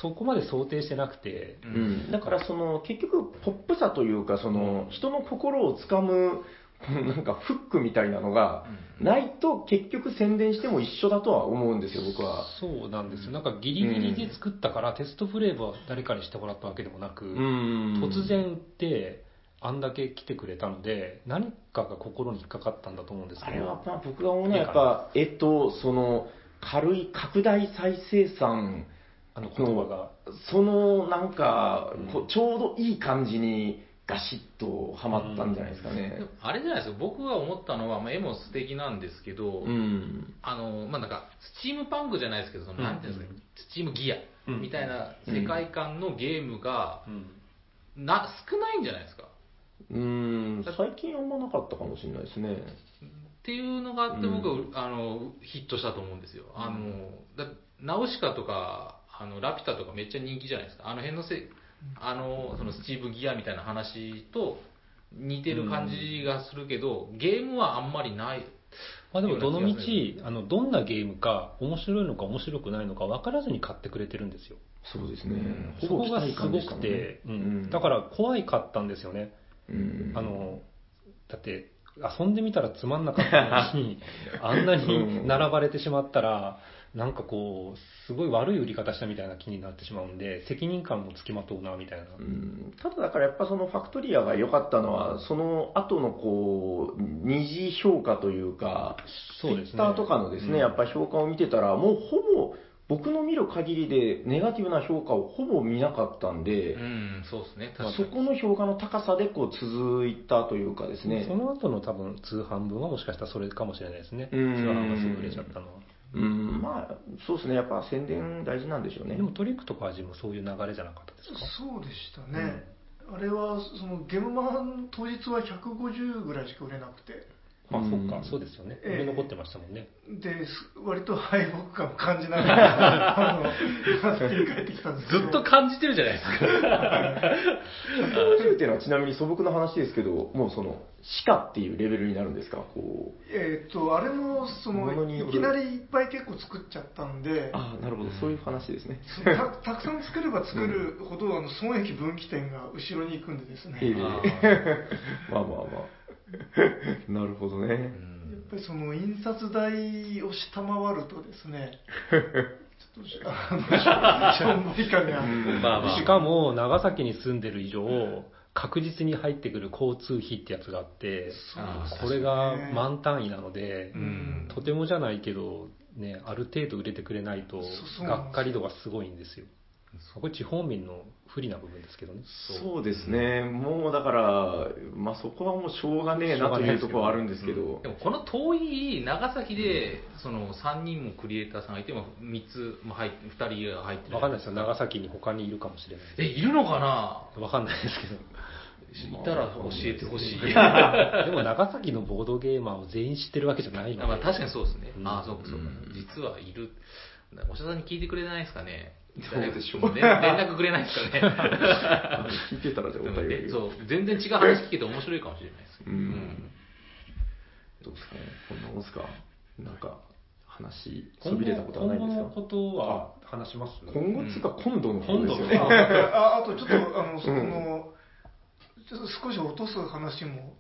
そこまで想定してなくて、ううん、だからその結局ポップさというかその人の心をつかむ [laughs] なんかフックみたいなのがないと結局宣伝しても一緒だとは思うんですよ僕は。そうなんですよ。なんかギリギリで作ったから、テストプレイは誰かにしてもらったわけでもなく、うん突然売って、あんだけ来てくれたので、何かが心に引っかかったんだと思うんですけど、あれはまあ僕が思うのはやっぱ絵とその軽い拡大再生産あの言葉が。そのなんかちょうどいい感じにガシッとはまったんじゃないですかねあれじゃないですか、僕が思ったのは、まあ、絵も素敵なんですけど、うん。あの、まあ、なんか、スチームパンクじゃないですけど、そのうんなんていうんですか、スチームギアうんみたいな世界観のゲームが、うんな、少ないんじゃないですか。うん、最近あんまなかったかもしれないですね。っていうのがあって、僕は、あの、ヒットしたと思うんですよ。あの、だナウシカとか、あの、ラピュタとかめっちゃ人気じゃないですか。あの辺のせ、あの、そのスチームギアみたいな話と似てる感じがするけど、ゲームはあんまりない。まあでもどの道あのどんなゲームか面白いのか面白くないのか分からずに買ってくれてるんですよ。そうですね。そこがすごくて、ねうん。だから怖いかったんですよね。うん。あのだって遊んでみたらつまんなかったのに [laughs] あんなに並ばれてしまったらなんかこうすごい悪い売り方したみたいな気になってしまうんで責任感もつきまとうなみたいな、うん。ただだからやっぱそのファクトリアが良かったのは、その後のこう、二次評価というか、そうですね。Twitter とかのですね、うん。やっぱ評価を見てたら、もうほぼ、僕の見る限りでネガティブな評価をほぼ見なかったんで、うん、そうですね。まあ確かに。そこの評価の高さでこう続いたというかですね。その後の多分通販分はもしかしたらそれかもしれないですね。通うん。販がすぐ売れちゃったのはうん、まあ、そうですね。やっぱ宣伝大事なんでしょうね。でもトリックとか味もそういう流れじゃなかったですか？そうでしたね、あれはそのゲームマン当日は150ぐらいしか売れなくてあ、うんそっか、そうですよね。残ってましたもんね。です割と敗北感を感じながらあの [laughs] 振り返ってきたんですけどずっと感じてるじゃないですか。150っていうのはちなみに素朴な話ですけど、もうその、鹿っていうレベルになるんですか？こう。えっとあれもそのいきなりいっぱい結構作っちゃったんでああ、なるほど。そういう話ですね。たたくさん作れば作るほど、あの損益分岐点が後ろに行くんでですね、[laughs] まあまあまあ。[laughs] なるほどね。うんやっぱりその印刷代を下回るとですね、ちょっとしあのしょん。ぼり感が、しかも、長崎に住んでる以上、確実に入ってくる交通費ってやつがあって、これが満単位なので、うん。とてもじゃないけど、ね、ある程度売れてくれないとがっかり度がすごいんですよ。これ地方民の不利な部分ですけどね。そうですね。もうだから、まあそこはもうしょうがねえなというところはあるんですけどで。もこの遠い長崎で、その3人もクリエイターさんがいても3つも入って2人が入ってるわかんないですよ。長崎に他にいるかもしれない。えいるのかな？わかんないですけど。いたら教えてほしい。[laughs] でも長崎のボードゲーマーを全員知ってるわけじゃないので。まあ確かにそうですね。うんああ、そうかそうかうん。実はいる。おしゃさんに聞いてくれないですかね。どう。でしょう連連絡くれないですかね。[laughs] 聞いてたらじゃあお便りを。そう、全然違う話聞けて面白いかもしれないです。うん。どうですかねこんなもんすか？なんか、話、今そびれたことはないですか？今後のことは話します？今後っつうか今度の方ですよ今ね。[laughs] ああとちょっとあのその、ちょっと少し落とす話も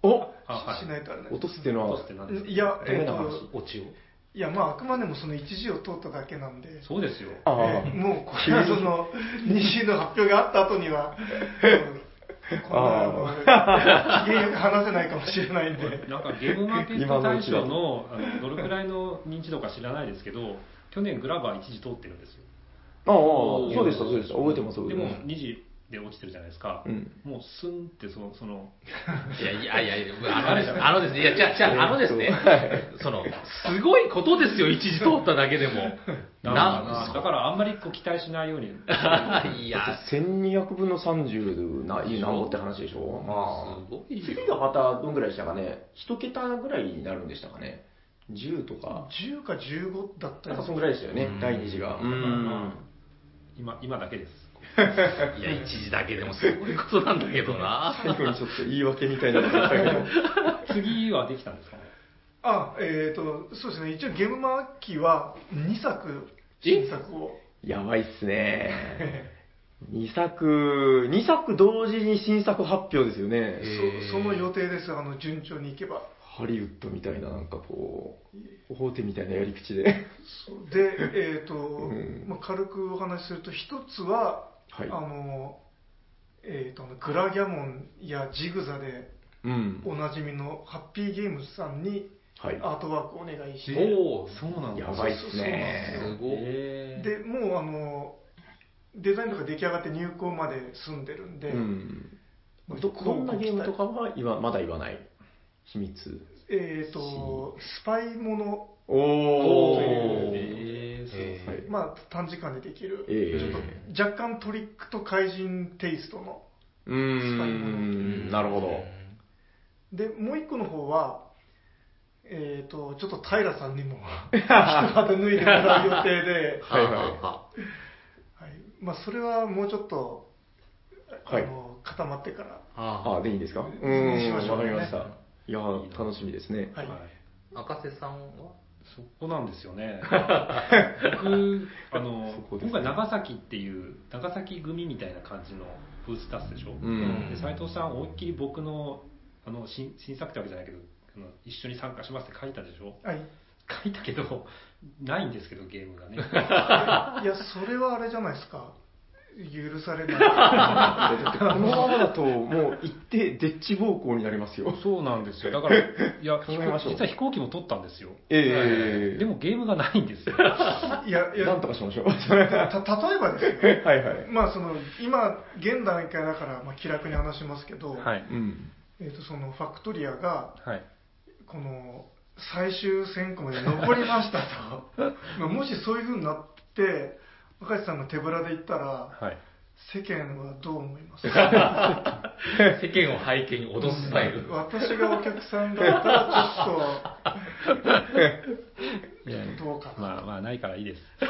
しないとあれ落とすっていうのは落とすって何ですか？いやダメなえっと話オチを。いやまああくまでもその一時を通っただけなんでそうですよ。ああえーもうこれはその西の発表があった後にはうんこんなあの機嫌よく話せないかもしれないんでなんかゲームマーケット大賞のあのどれくらいの認知度か知らないですけど、去年グラバー一時通ってるんですよ。ああ、そうでした、そうでした。覚えてます、覚えでもてます。2時で落ちてるじゃないですか。うん。もうスンってその、その、いやいやいやいや、あのです。ね、[laughs] あのですね、いや、じゃあ、じゃあ、あのですね。はい、その、すごいことですよ、一時通っただけでも。だだからあんまりこう期待しないように。[laughs] いや、1200分の30な、いいなんぼって話でしょ？まあ。すごいよ。次がまたどんぐらいでしたかね？一桁ぐらいになるんでしたかね？10とか。10か15だったな。んかそんりぐらいでしたよねう、ん。第二次が。うまんあ。今、今だけです。[laughs] いや、一時だけでもすごいことなんだけどな。最後にちょっと言い訳みたいになってましたけど。[laughs] 次はできたんですかね？あえっ、とそうですね一応ゲームマーキーは2作新作をやばいっすね。[laughs] 2作、2作同時に新作発表ですよね。そその予定ですあの順調にいけばハリウッドみたいな、なんかこう、大手みたいなやり口で。そうでえっ、と、んまあ、軽くお話しすると一つは、はいあのえー、とグラギャモンやジグザでうん。おなじみのハッピーゲームズさんにはい。アートワークをお願いして、おお、そうなんだ。やばいっすね。すごでもうあのデザインとか出来上がって入稿まで済んでるんで、うん。まあどどんなゲームとかは言わまだ言わない？秘密。えっ、とスパイものおおー。えーそうえー。はい。まあ短時間でできる、ええちょっと若干トリックと怪人テイストのうーん、なるほど。でもう一個の方はえっ、とちょっと平さんにも一肌脱いでもらう予定で、[laughs] はいはい。ははい。まあ、それはもうちょっとあはい。の固まってから。ああ、でいいんですか？ううん。しましょうわかりました。いやー、楽しみですね。はい。はい。赤瀬さんは？そこなんですよね。[laughs] 僕、あの、今回長崎っていう、長崎組みたいな感じのブース出すでしょ？うんで斉藤さん、思いっきり僕の、あの、新新作ってわけじゃないけど、あの一緒に参加しますって書いたでしょ？はい書いたけど、ないんですけど、ゲームがね。[laughs] いやそれはあれじゃないですか許されない [laughs] このままだと、もう行って、デッチ暴行になりますよ。そうなんですよ。だから、いや、[laughs] 考えましょう実は飛行機も取ったんですよ。ええでもゲームがないんですよ。いやいや [laughs] なんとかしましょう。た例えばですよはいはい。まあその今現段階だからまあ気楽に話しますけど、はい。うん。えー、とそのファクトリアがはい。この最終選考まで残りましたとまあもしそういうふうになって若地さんが手ぶらで行ったらはい。世間はどう思います？[laughs] 世間を背景に脅すスタイル。私がお客さんだったらちょっとどうかな、まあまあ、ないからいいです。[laughs]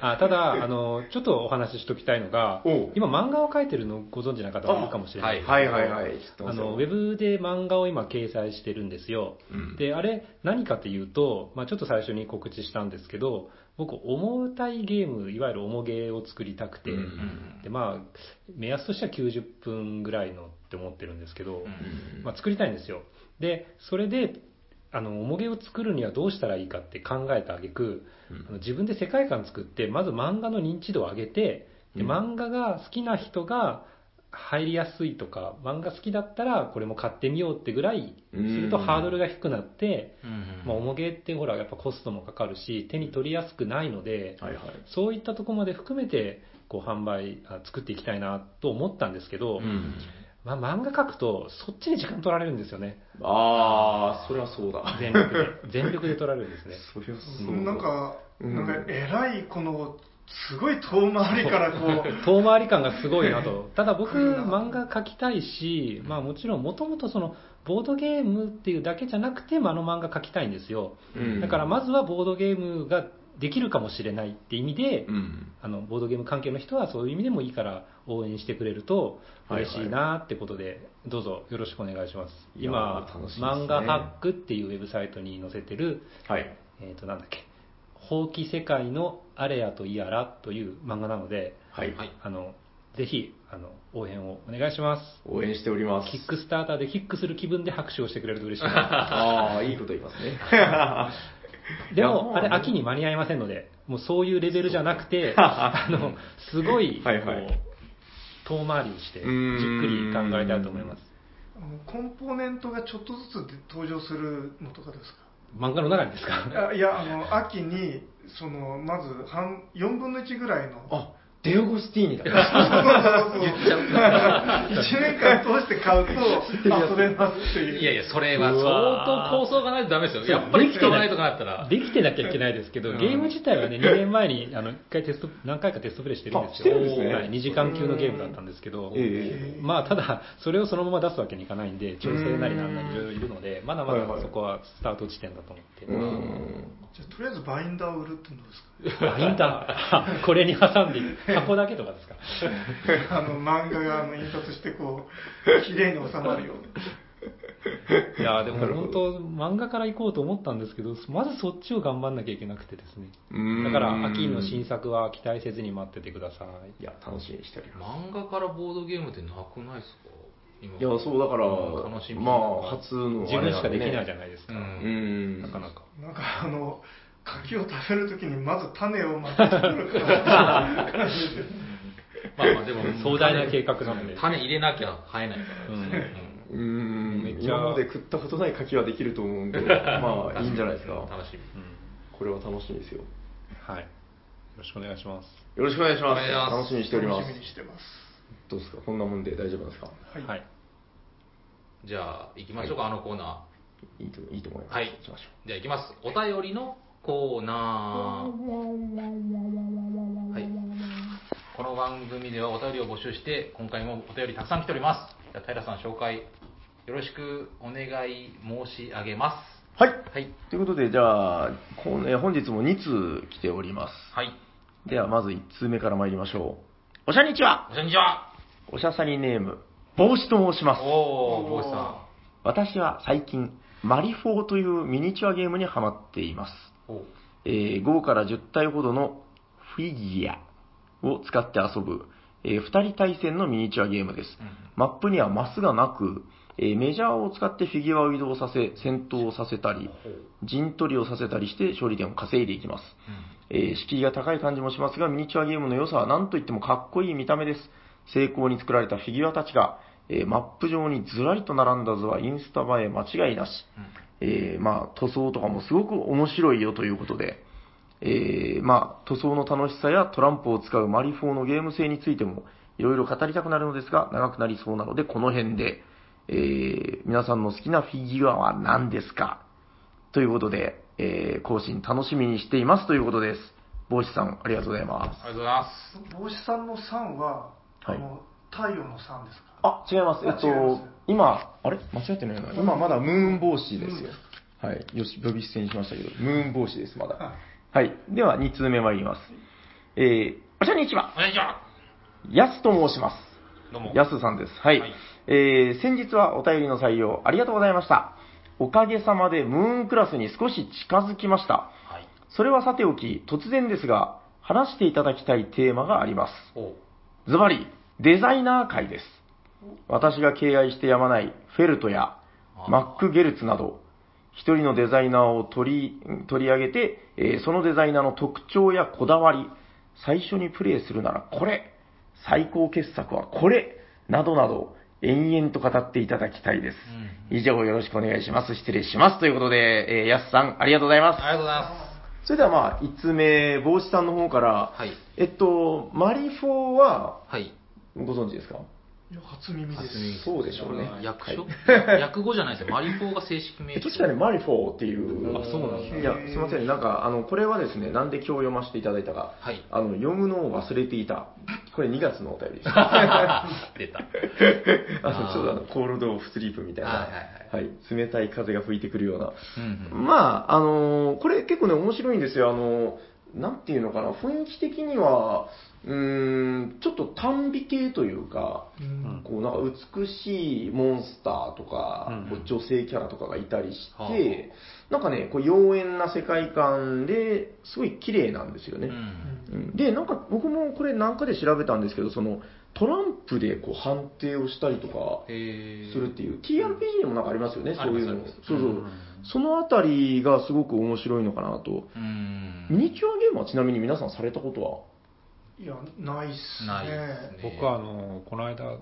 あただあの、ちょっとお話ししときたいのが今、漫画を描いてるのご存知な方もいるかもしれないですけどはいはいはい。知ってますよあのウェブで漫画を今、掲載してるんですよ。うんで、あれ、何かというと、まあ、ちょっと最初に告知したんですけど、僕、重たいゲーム、いわゆる重ゲーを作りたくて、うんでまあ、目安としては90分ぐらいのって思ってるんですけど、うんまあ、作りたいんですよ。で、それで、あの、重げを作るにはどうしたらいいかって考えた挙句、うん。自分で世界観作って、まず漫画の認知度を上げて、でうん。漫画が好きな人が入りやすいとか、漫画好きだったらこれも買ってみようってぐらいするとうんハードルが低くなって、うんまあ、重げってほら、やっぱコストもかかるし、手に取りやすくないので、はいはい。そういったところまで含めて、こう販売、あ作っていきたいなと思ったんですけど、うん。まあ、漫画描くと、そっちに時間取られるんですよね。ああ、そりゃそうだ。全力で。全力で取られるんですね。[laughs] そそうだ。なんか、うんなんか偉いこのすごい遠回りからこう、[laughs] 遠回り感がすごいなと。ただ僕、漫画描きたいし、まあもちろん、もともとその、ボードゲームっていうだけじゃなくて、あの漫画描きたいんですよ。うんだからまずはボードゲームができるかもしれないって意味で、うん。あの、ボードゲーム関係の人はそういう意味でもいいから応援してくれると嬉しいなってことで、どうぞよろしくお願いします。今、ね漫画ハックっていうウェブサイトに載せてる、はい。えっ、と、なんだっけ、放棄世界のアレアとイアラという漫画なので、はい。はいあの、ぜひ、あの、応援をお願いします。応援しております。キックスターターでキックする気分で拍手をしてくれると嬉しいです。[laughs] ああ、いいこと言いますね。[laughs] でも、あれ、秋に間に合いませんので、もうそういうレベルじゃなくて、[laughs] あの、すごい、こう、遠回りをして、じっくり考えたいと思います。あのコンポーネントがちょっとずつで登場するのとかですか？漫画の中にですか？あいや、あの、秋に、その、まず、半、4分の1ぐらいの、あ、デオゴスティーニだ。言っちゃう。1年間通して買うと遊べますっていう。いやいや、それは相当構想がないとダメですよ。やっぱり使わないとかなったら。できてなきゃいけないですけど、うんゲーム自体はね、2年前にあの1回テスト、何回かテストプレイしてるんですよ。あしてるんですねはい、2時間級のゲームだったんですけど、ええまあ、ただ、それをそのまま出すわけにいかないんで、調整なりなんなりいろいろいるので、まだまだそこはスタート地点だと思って。うん。じゃあとりあえずバインダーを売るってのどうですか？バインダー、[laughs] これに挟んで箱だけとかですか？[laughs] あの、漫画があの印刷してこう、綺麗に収まるように。いやでも本当、漫画から行こうと思ったんですけど、まずそっちを頑張んなきゃいけなくてですね。うんだから、秋の新作は期待せずに待っててください。いや、楽しみにしております。漫画からボードゲームってなくないですか？今いや、そうだから、うん楽しみまあ、初の自分しかできないじゃん。ないですか。うんうん。なかなか。なんかあの、柿を食べるときにまず種をまってくるから。[laughs] まあまあでも、壮大な計画なので種入れなきゃ生えないからですね。うーん。めっちゃ今まで食ったことない牡蠣はできると思うんで、[laughs] まあ、いいんじゃないですか。楽しみ。うんこれは楽しみですよ。はい。よろしくお願いします。よろしくお願いします。お願いします楽しみにしております楽し。みにしてます。どうですか？こんなもんで大丈夫なんですか？はい。はい。じゃあ、行きましょうか、あのコーナいいといいと思いー。ます。はい行きましょ。じゃあ行きます。お便りのコーナー。はい。この番組ではお便りを募集して、今回もお便りたくさん来ております。じゃあ、平さん紹介、よろしくお願い申し上げます。はい。はい。ということで、じゃあ、本日も2通来ております。はい。では、まず1通目から参りましょう。おしゃにちはこんにちは。おしゃさにネーム、帽子と申します。おー、ボイスさ私は最近、マリフォーというミニチュアゲームにハマっています。えー5から10体ほどのフィギュアを使って遊ぶ、え2人対戦のミニチュアゲームです。うんマップにはマスがなく、えーメジャーを使ってフィギュアを移動させ、戦闘をさせたり、陣取りをさせたりして勝利点を稼いでいきます。えー敷居が高い感じもしますが、ミニチュアゲームの良さは何といってもかっこいい見た目です。成功に作られたフィギュアたちが、えーマップ上にずらりと並んだ図はインスタ映え間違いなし。えーまあ、塗装とかもすごく面白いよということで、えーまあ、塗装の楽しさやトランプを使うマリフォーのゲーム性についてもいろいろ語りたくなるのですが、長くなりそうなので、この辺で、えー皆さんの好きなフィギュアは何ですか？ということで、えー更新楽しみにしていますということです。帽子さん、ありがとうございます。ありがとうございます。帽子さんの3は、はいあの、太陽の3ですか？あ、違います。えっとす、今、あれ？間違ってないな。今まだムーン帽子ですよ。はい。よし、呼び捨てにしましたけど、ムーン帽子です、まだ。はいはい。では、2通目参ります。えー、おしゃにちは。こんにちは。やすと申します。どうも。やすさんです。はい。はいえー、先日はお便りの採用ありがとうございました。おかげさまでムーンクラスに少し近づきました。はい。それはさておき、突然ですが、話していただきたいテーマがあります。おズバリ、デザイナー会です。私が敬愛してやまないフェルトやマック・ゲルツなど、一人のデザイナーを取り取り上げて、えーそのデザイナーの特徴やこだわり、最初にプレイするならこれ、最高傑作はこれ、などなど、延々と語っていただきたいです。以上よろしくお願いします。失礼します。ということで、えー、やすさん、ありがとうございます。ありがとうございまそれではまあ、5つ目、帽子さんの方から、はいえっと、マリフォーは、す。はい。ご存知ですか？初耳です。そうでしょうね略称、[laughs] 略語じゃないですよ。マリフォーが正式名称。確かにマリフォーっていう。あそうなんだいや、すみません。なんか、あの、これはですね、なんで今日読ませていただいたか。はいあの、読むのを忘れていた。これ2月のお便りです。[laughs] 出た。[laughs] あの、ちょうどあの、コールドオフスリープみたいな、はいはいはい冷たい風が吹いてくるような。うんうんまあ、あのーこれ結構ね、面白いんですよ。あのーなんていうのかな、雰囲気的には、うーん、ちょっと短美系というか、うん。こうなんか美しいモンスターとか、うん女性キャラとかがいたりして、はあなんかね、こう妖艶な世界観ですごい綺麗なんですよね。うん。うん。で、なんか僕もこれなんかで調べたんですけど、そのトランプでこう判定をしたりとかするっていう、TRPG でもなんかありますよね、そういうの。そうそう。うんそのあたりがすごく面白いのかなと。うん。ミニチュアゲームはちなみに皆さんされたことは？いや、ないっすね。ないですね。僕はあのこの間ん？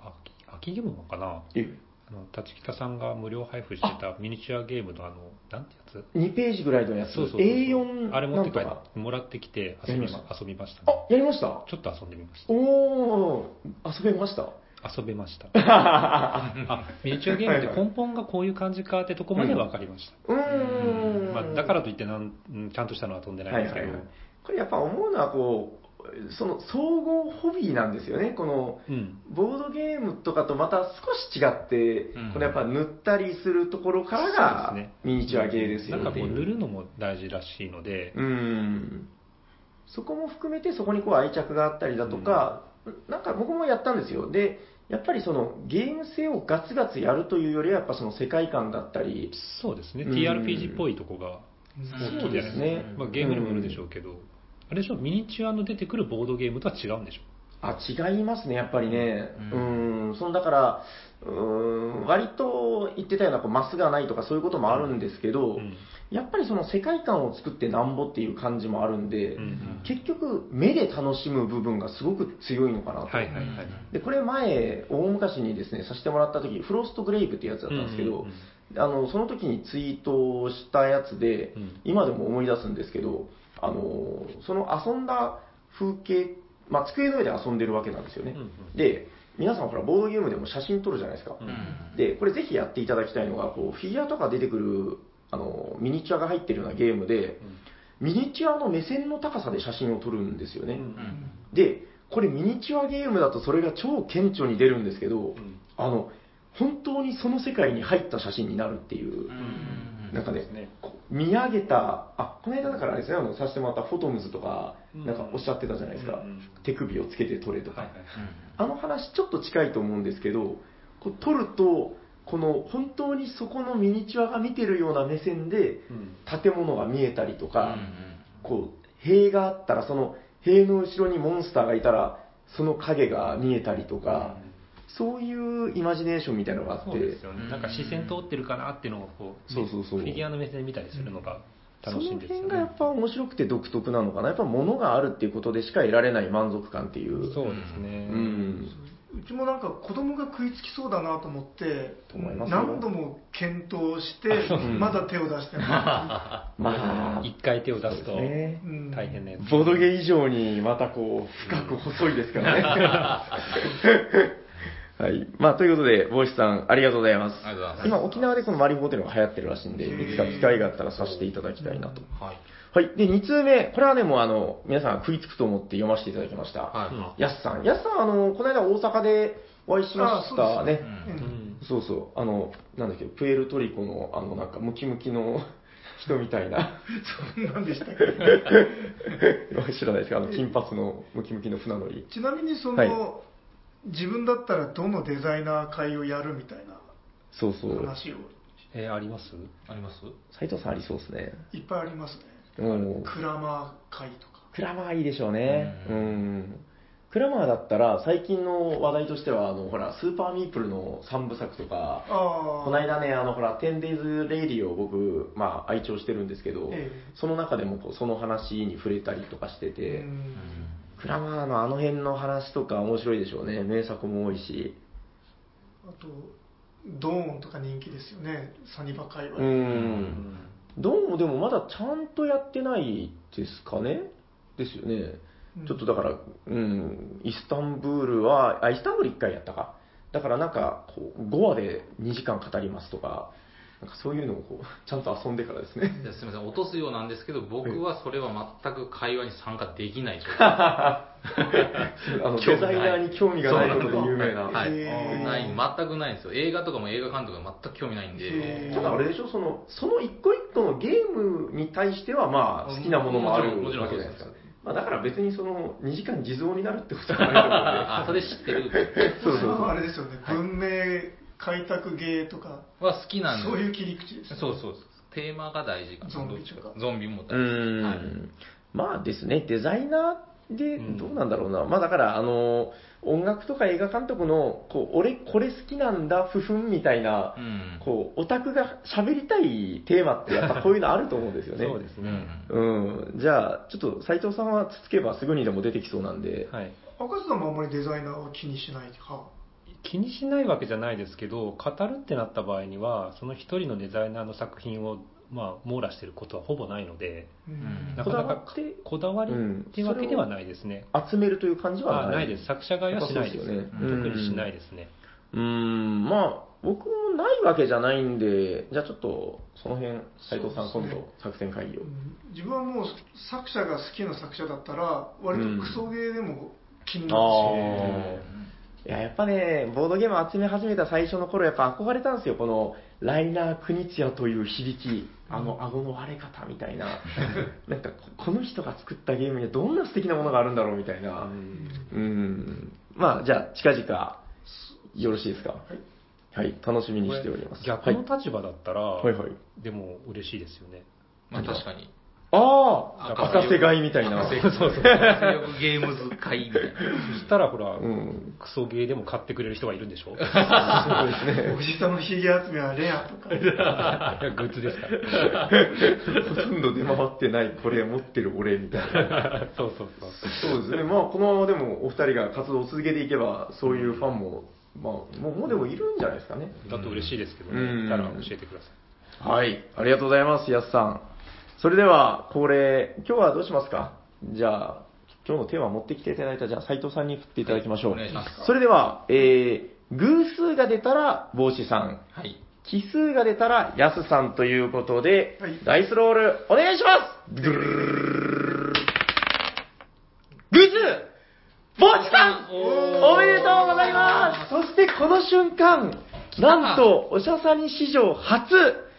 あ秋秋ゲームかな？え。あの立北さんが無料配布してたミニチュアゲームのあのなんてやつ？2ページぐらいのやつ、そうそうそう A4 あれ持って帰なんとか？ってもらってきて遊びま遊びましたあね、やりました？ちょっと遊んでみました。おー、遊べました？遊べました。[laughs] あミニチュアゲームって根本がこういう感じかってとこまで分かりました、うーん。まあ、だからといってなんうんちゃんとしたのは飛んでないんですけど、はいはいはいこれやっぱ思うのはこう、その総合ホビーなんですよね。この、うん。ボードゲームとかとまた少し違って、うん。このやっぱ塗ったりするところからがミニチュアゲーですよなんかこう塗るのも大事らしいので、うん。そこも含めてそこにこう愛着があったりだとか、なんか僕もやったんですよ。で、やっぱりそのゲーム性をガツガツやるというよりはやっぱその世界観だったり、そうですね、うん TRPG っぽいとこがそうですね。まあ、ゲームにもよるでしょうけど、あれでしょミニチュアの出てくるボードゲームとは違うんでしょ？あ、違いますね、やっぱりね。ううん。ん、そのだから、うん、割と言ってたようなこうマスがないとかそういうこともあるんですけど、うん。やっぱりその世界観を作ってなんぼっていう感じもあるんで、うん結局目で楽しむ部分がすごく強いのかなと。はいはいはいで、これ前、大昔にですね、させてもらった時、フロストグレイブっていうやつだったんですけど、うんうんあの、その時にツイートをしたやつで、うん。今でも思い出すんですけど、あの、その遊んだ風景、まあ、机の上で遊んでるわけなんですよね。うんうん。で、皆さんほら、ボードゲームでも写真撮るじゃないですか。うん。で、これぜひやっていただきたいのが、こう、フィギュアとか出てくる、あの、ミニチュアが入ってるようなゲームで、ミニチュアの目線の高さで写真を撮るんですよね。うんで、これミニチュアゲームだとそれが超顕著に出るんですけど、ん。あの、本当にその世界に入った写真になるっていう、うん。なんかねね見上げた、あ、この間だからあれですね、あの、させてもらったフォトムズとか、うん。なんかおっしゃってたじゃないですか、うんうん手首をつけて撮れとか、あの話ちょっと近いと思うんですけど、こう撮ると、この本当にそこのミニチュアが見てるような目線で、うん。建物が見えたりとか、うんこう、塀があったら、その塀の後ろにモンスターがいたら、その影が見えたりとか、そういうイマジネーションみたいなのがあって、そうですよね。なんか視線通ってるかなっていうのをこうそうそうそう。フィギュアの目線で見たりするのがそ楽しいんのですよね。辺がやっぱ面白くて独特なのかな。やっぱ物があるっていうことでしか得られない満足感っていう。そうですね。うん。うちもなんか子供が食いつきそうだなと思って何度も検討してんまだ手を出してない、[laughs] まあ、一回手を出すと大変なやつ。ボードゲ以上にまたこう、深く細いですからね。[laughs] はい。まあ、ということで、帽子さん、ありがとうございます。ありがとうございます今、沖縄でこのマリフォーっていうのが流行ってるらしいんで、いつか機会があったらさせていただきたいなと。はいはい。で、2通目。これはね、もうあの、皆さん食いつくと思って読ませていただきました。はいやすさん。やすさん、あの、この間大阪でお会いしましたね。うんうんそうそう。あの、なんだっけ、プエルトリコの、あの、なんか、ムキムキの [laughs] 人みたいな。そんなんでしたっけ？[laughs] 知らないですかあの、金髪のムキムキの船乗り。ちなみにその、はい自分だったらどのデザイナー会をやるみたいなそうそう。話をえーあります？あります？斉藤さんありそうですね。いっぱいありますねうん。クラマー会とかクラマーいいでしょうね。ううんん。クラマーだったら、最近の話題としては、あの、ほら、スーパーミープルの3部作とか、ああこの間ね、あの、ほら、10days レイディを僕、まあ、愛聴してるんですけど、えその中でもこうその話に触れたりとかしてえて、うんクラマーのあの辺の話とか面白いでしょうね。名作も多いし。あとドーンとか人気ですよねサニバ界隈、うん。どうもでもまだちゃんとやってないですかねですよね。ちょっとだから、うん、イスタンブールは、あ、イスタンブール1回やったか。だからなんか、こう、5話で2時間語りますとか、なんかそういうのをこう、[laughs] ちゃんと遊んでからですね。じゃあすみません、落とすようなんですけど、僕はそれは全く会話に参加できない状態。[laughs] [laughs] あの、デザイナーに興味がないことで有名な。はい。ない、全くないんですよ。映画とかも映画監督が全く興味ないんへで。ーただあれでしょ、その、その一個一個のゲームに対しては、まあ、好きなものもあるわけじゃもちろんないですか。まあ、だから別にその、2時間地蔵になるってことはないと思うんで。あ、それ知ってる。そうそうあれですよね、文明開拓芸とか、は好きなんで。そういう切り口です、そうそうそう。テーマが大事かな。ゾンビとかゾンビもう大事。はいん。まあですね、デザイナーで、どうなんだろうな。まあだから、あの、音楽とか映画監督の、こう、俺、これ好きなんだ、ふふんみたいな、うん。こう、オタクが喋りたいテーマって、やっぱこういうのあると思うんですよね。そうですね。うん。うん。じゃあ、ちょっと斉藤さんはつつけばすぐにでも出てきそうなんで。はい。赤瀬さんもあんまりデザイナーを気にしない派。気にしないわけじゃないですけど、語るってなった場合には、その一人のデザイナーの作品を、まあ、網羅してることはほぼないので、うんなかなかこだわってこだわりっていうわけではないですね。集めるという感じはない。あないです。作者側はしないです。やっぱそうですよね特にしないですね。うーん、まあ、僕もないわけじゃないんで、じゃあちょっと、その辺、斉藤さん、ね今度、作戦会議をう。ん自分はもう作者が好きな作者だったら、割とクソゲーでも気になるし、いや、やっぱね、ボードゲーム集め始めた最初の頃、やっぱ憧れたんですよ、この、ライナー・クニツヤという響き、あの顎の割れ方みたいな、[laughs] なんか、ここの人が作ったゲームにはどんな素敵なものがあるんだろうみたいな、うん、まあ、じゃあ、近々、よろしいですか？はい、楽しみにしております。逆の立場だったら、はい、はいはい。でも嬉しいですよね。まあ確かに。ああ、赤赤瀬買いみたいな。[laughs] そうそう。赤瀬よくゲームズ会みたいな。そしたらほら、うん。クソゲーでも買ってくれる人がいるんでしょ？そうですね。おじさんのヒゲ集めはレアとか、[laughs] いやグッズですから。ほとんど出回ってない、これ持ってる俺みたいな。[laughs] そうそうそう。そうですね。まあ、このままでもお二人が活動を続けていけば、そういうファンも、まあ、もうもうでもいるんじゃないですかね。だと嬉しいですけどうんね。いたら教えてください。はい。ありがとうございます、やすさん。それでは、恒例、今日はどうしますか？じゃあ、今日のテーマ持ってきていただいた、じゃあ、斉藤さんに振っていただきましょう。お願いします。それでは、えー、偶数が出たら、帽子さん。はい。奇数が出たら、やすさんということで、はい。ダイスロール、お願いします！ドゥルルルルルル偶数帽子さんおめでとうございます！そしてこの瞬間、なんと、おしゃさに史上初、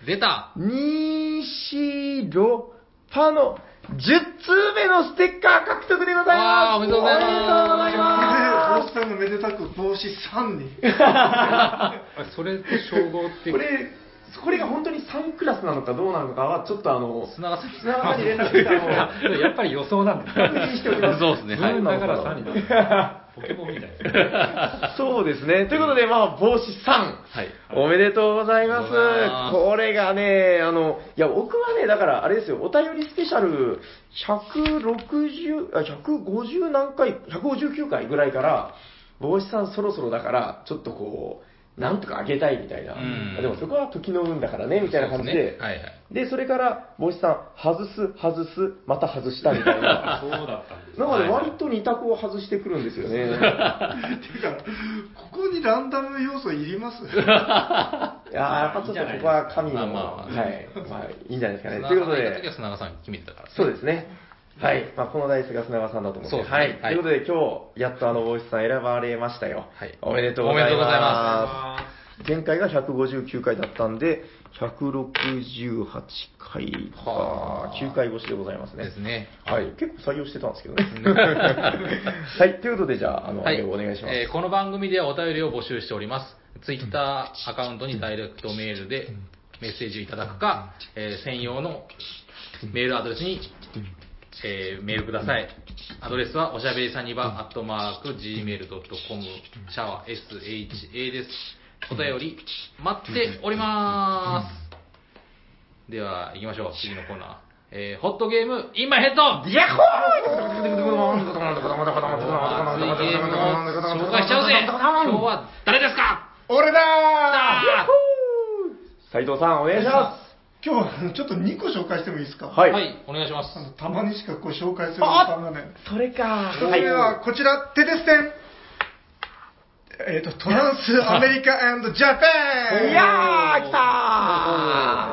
出た。西ロパの10通目のステッカー獲得でございます。わーおめでとうございます。おめでとうございます。帽子さんのめでたく帽子3に。[laughs] あそれと称号ってこれ、これが本当に3クラスなのかどうなのかは、ちょっとあの、砂川さんに。砂川さんに連絡して、あの、やっぱり予想なんですね。確認しております。そうですねはだから3になる。ポケモンみたいです。[laughs] そうですね。ということで、まあ、帽子3。はい。おめでとうございますありがとうございますこれがね、あの、いや、僕はね、だから、あれですよ、お便りスペシャル、160、あ、150何回、159回ぐらいから、帽子さんそろそろだから、ちょっとこう、なんとかあげたいみたいな。うんでもそこは時の運だからね、みたいな感じで。そうすねはいはい。で、それから、帽子さん、外す、外す、また外したみたいな。そうだったんですなんかね、はいはい割と二択を外してくるんですよね。ていうか、ここにランダム要素いります？[laughs] いやーやっぱちょっとここは神の、まあまあはい、まあいいんじゃないですかね。砂ということで川さんがいた時は、砂川さんが決めてたから。そうですね。はい。まあ、このダイスが砂川さんだと思って。そうですねはい。とはいいうことで、今日、やっとあの、帽子さん選ばれましたよ。はいおめでとうございます。おめでとうございま前回が159回だったんで、168回かはあ、9回越しでございますね。ですね。はい。結構採用してたんですけどね。[laughs] はい。ということで、じゃあ、あの、お願いします。えーこの番組ではお便りを募集しております。ツイッターアカウントにダイレクトメールでメッセージをいただくか、えー専用のメールアドレスに、えーメールください。アドレスはおしゃべりさんにば、アットマーク、gmail.com、シャワー SHA です。お便り、待っております。では、行きましょう。次のコーナー。えーホットゲーム、インマイヘッドヤッホー熱いゲームを紹介しちゃうぜ今日は誰ですか?俺だだ斉藤さん、お願いしま今日はあのちょっと2個紹介してもいいですか？はい。はい、お願いしますあ。のたまにしかこう紹介する時間がない。それか。1つ目はこちら、テレステン。えっ、と、トランスアメリカジャパン [laughs] いやー、来た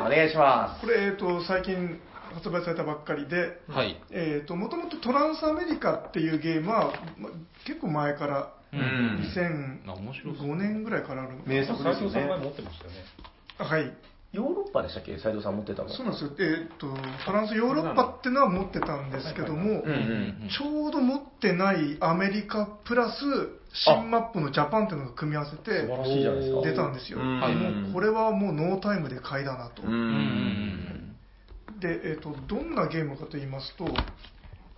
ーお願いしまこれ、えっ、と、最近発売されたばっかりで、はい。えっ、と、もともとトランスアメリカっていうゲームは、ま結構前から、うん2005あ面白そう。年ぐらいからあるのかな名作斉藤さん前持ってましたよね。はい。す。ヨーロッパでしたっけ？斉藤さん持ってたの。そうなんですよ。えっ、と、トランスヨーロッパっていうのは持ってたんですけども。ちょうど持ってないアメリカプラス新マップのジャパンっていうのが組み合わせて素晴らしいじゃないですか。出たんですよ。もうこれはもうノータイムで買いだなと。で、えっとどんなゲームかと言いますと、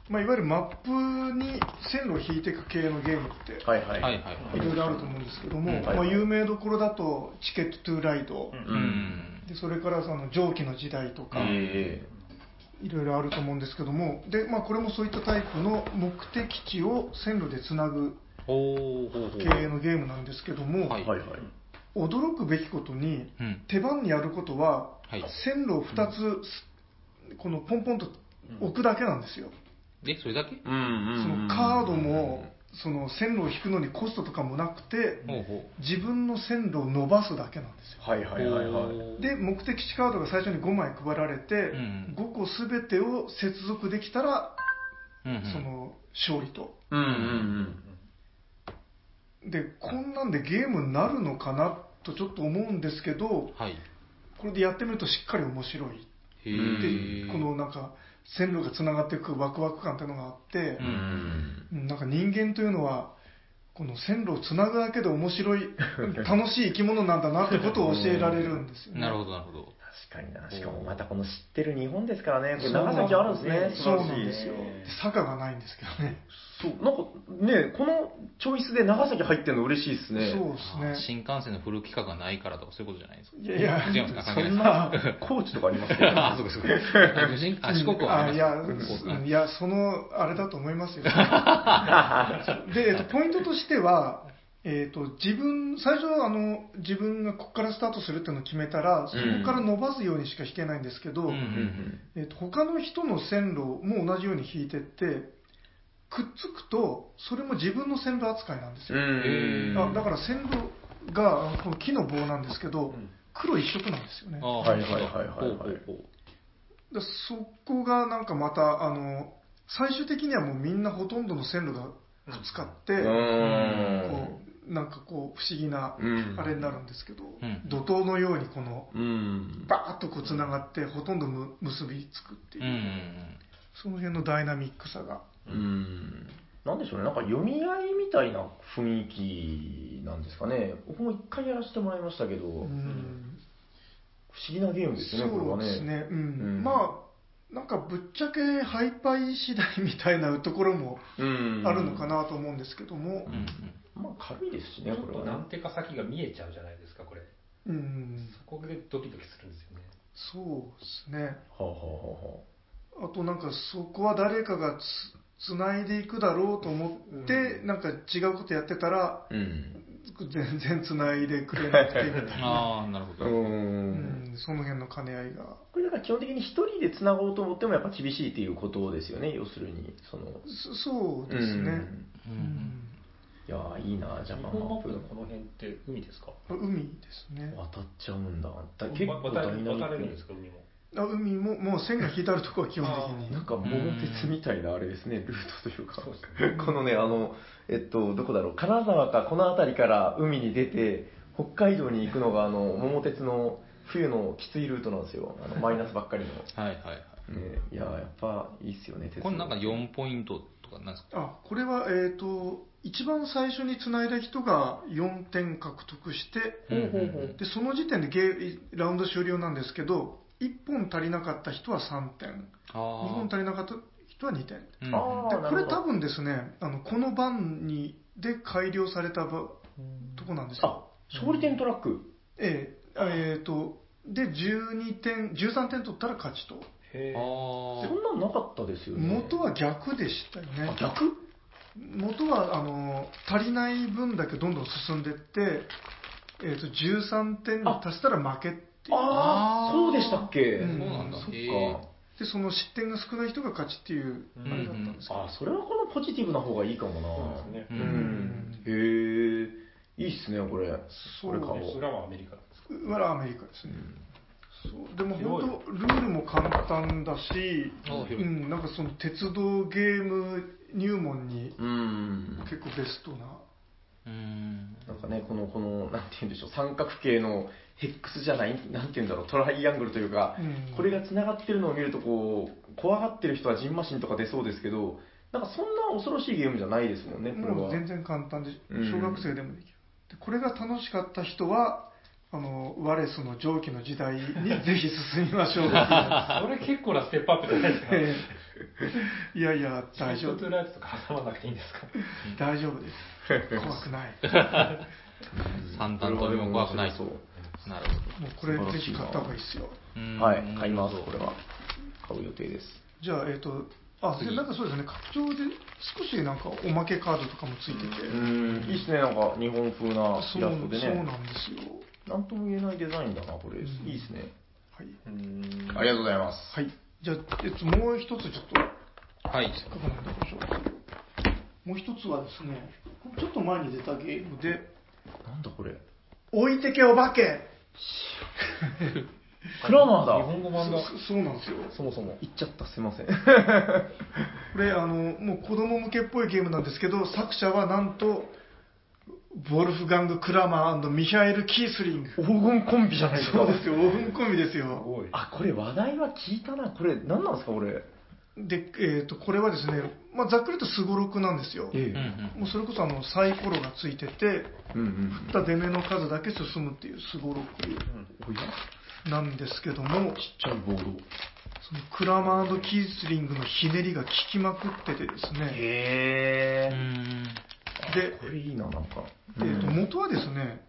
まあ、いわゆるマップに線路を引いていく系のゲームってはいはい。はいろいろあると思うんですけども、うんまあ、有名どころだとチケット・トゥ・ライド、うん。でそれからその蒸気の時代とか、えいろいろあると思うんですけどもで、まあ、これもそういったタイプの目的地を線路でつなぐほうほうほう。系のゲームなんですけども、はい。えはいはい。驚くべきことにうん。手番にやることは、はい。線路を2つ、このポンポンと置くだけなんですよ、で、それだけ？うんうん。そのカードもその線路を引くのにコストとかもなくて自分の線路を伸ばすだけなんですよはいはいはいはい。う。で目的地カードが最初に5枚配られて、ん5個全てを接続できたら、その勝利とうんうんでこんなんでゲームになるのかなとちょっと思うんですけどはい。これでやってみるとしっかり面白いへでえ。このなんか線路がつながっていくワクワク感っていうのがあってうん。なんか人間というのはこの線路をつなぐだけで面白い楽しい生き物なんだなってことを教えられるんですよね。なるほどなるほど。確かにな。しかもまたこの知ってる日本ですからね。これ長崎あるんですね。素そう晴らしいなんですよ。で坂がないんですけどね。そう、なんかね、このチョイスで長崎入ってるの嬉しいですね。そうですね。新幹線のフル規格がないからとかそういうことじゃないですか？いやいや、違いますか？そんな高知とかありますけど。[laughs] あ、そうかそうか。四国はありあいや、ますうんいや、その、あれだと思いますよ。[laughs] で、えっと、ポイントとしては、えっと、自分、最初、あの、自分がここからスタートするっていうのを決めたら、そこから伸ばすようにしか引けないんですけど、うんうんうんえっと、他の人の線路も同じように引いてって、くっつくと、それも自分の線路扱いなんですうよ。ん。あだから線路が、この木の棒なんですけど、黒一色なんですよね。あはいはいはいはいはいほうほうほうでそこがなんかまたあの最終的にはもうみんなほとんどの線路がくっつかって、うこん。うなんかこう不思議なうん。あれになるんですけど、ん。怒涛のようにこのうん。バーッとこうつながってほとんどむ結びつくっていう、うんうんその辺のダイナミックさが。うん。なんでしょうね、なんか読み合いみたいな雰囲気なんですかね。僕も一回やらせてもらいましたけど、不思うん議なゲームですよね、これはね。そうですね、うん。うん。まあなんかぶっちゃけハイパイ次第みたいなところもうん。あるのかなと思うんですけども、うんまあ軽いですしね、これはね。となんていうか先が見えちゃうじゃないですか、これ。うん、そこでドキドキするんですよね。そうですね。はあ、はあはあとなんかそこは誰かがつつないでいくだろうと思って、なんか違うことやってたらうん。全然つないでくれなくてみたいな、[laughs] ああ、なるほう。ど。うんん、その辺の兼ね合いがこれだから基本的に一人で繋ごうと思ってもやっぱ厳しいっていうことですよね、要するに。その。そそうですね、ううんんいやーいいな、ジャ日パンマップ本マップ。のこの辺って海ですか？海ですね渡っちゃうんだ。だ結構渡れるんですか、海も？あ海ももう線が引いてあるところは基本的になんか桃鉄みたいなあれですね、ルートというかそうですね。[laughs] このね、あの、えっと、どこだろう、金沢かこの辺りから海に出て、北海道に行くのが、あの、桃鉄の冬のきついルートなんですよ。あの [laughs] マイナスばっかりの。はいはいはい。ね、いや、やっぱいいっすよね、鉄道。これなんか4ポイントとかなんですか？あこれはえっ、と一番最初につないだ人が4点獲得してでその時点でゲーラウンド終了なんですけど1本足りなかった人は3点。あ2本足りなかった人は2点うん。これなるほど。多分ですねあのこの番にで改良されたばとこなんですよ。あ、勝利点トラック？ええあえーとで12点13点取ったら勝ちと。へあそんなんなかったですよね。元は逆でしたよね。あ、逆？元はあの足りない分だけどんどん進んでって、えー、と13点に足したら負けっっていう。ああ、そうでしたっけ、うん。そうなんだ。そっか。で、その失点が少ない人が勝ちっていう、あれだったんですけど。あそれはこのポジティブな方がいいかもな。そうですねううんん。へえ、いいっすね、これ。そうこれ買おう。裏はアメリカですか？裏アメリカですね。そうでも本当、ルールも簡単だし、うん、なんかその鉄道ゲーム入門にうん。結構ベストな。うん。なんかね、この、この、なんて言うんでしょう、三角形のヘックスじゃない、なんて言うんだろう、トライアングルというか、うんこれが繋がってるのを見ると、こう、怖がってる人はジンマシンとか出そうですけど、なんかそんな恐ろしいゲームじゃないですもんね、これは。もう全然簡単で、うん小学生でもできる。でこれが楽しかった人は、あの、ワレスの蒸気の時代にぜひ進みましょう [laughs] それ結構なステップアップじゃないですか。え [laughs] えいやいや、大丈夫ショット。ライトとか挟まなくていいんですか？大丈夫です。[laughs] 怖くない。三段跳びも怖くないとそう。なるほもうこれぜひ買った方がいいですよ。はい、買います、これは。買う予定です。じゃあ、えっ、と、あ、で、なんかそうですね、拡張で少しなんかおまけカードとかもついてて、うん、いいっすね、なんか日本風なイそうラストでね。そうなんですよ。なんとも言えないデザインだな、これ。いいっすね。はい。ありがとうございます。はい。じゃあ、えっと、もう一つちょっと、はい。せっかくなんでご紹介。もう一つはですね、ちょっと前に出たゲームで、なんだこれ。置いてけお化けクラマーだ。日本語版だ。そそうなんですよ。そもそも。言っちゃった、すいません。[laughs] これ、あの、もう子供向けっぽいゲームなんですけど、作者はなんと、ボルフガング・クラマーミハエル・キースリング。黄金コンビじゃないですか。そうですよ、オフンコンビですよ。ごい。あ、これ話題は聞いたな。これ、何なんですか、これ。で、えっ、と、これはですね、まあ、ざっくりとすごろくなんですよ。えうんもうそれこそあのサイコロがついてて、うんうん。振った出目の数だけ進むっていうすごろくなんですけども、ちっちゃいボード。そのクラマーキースリングのひねりが効きまくっててですね、へー。うん。で、これいいな、なんか。えーと元はですね、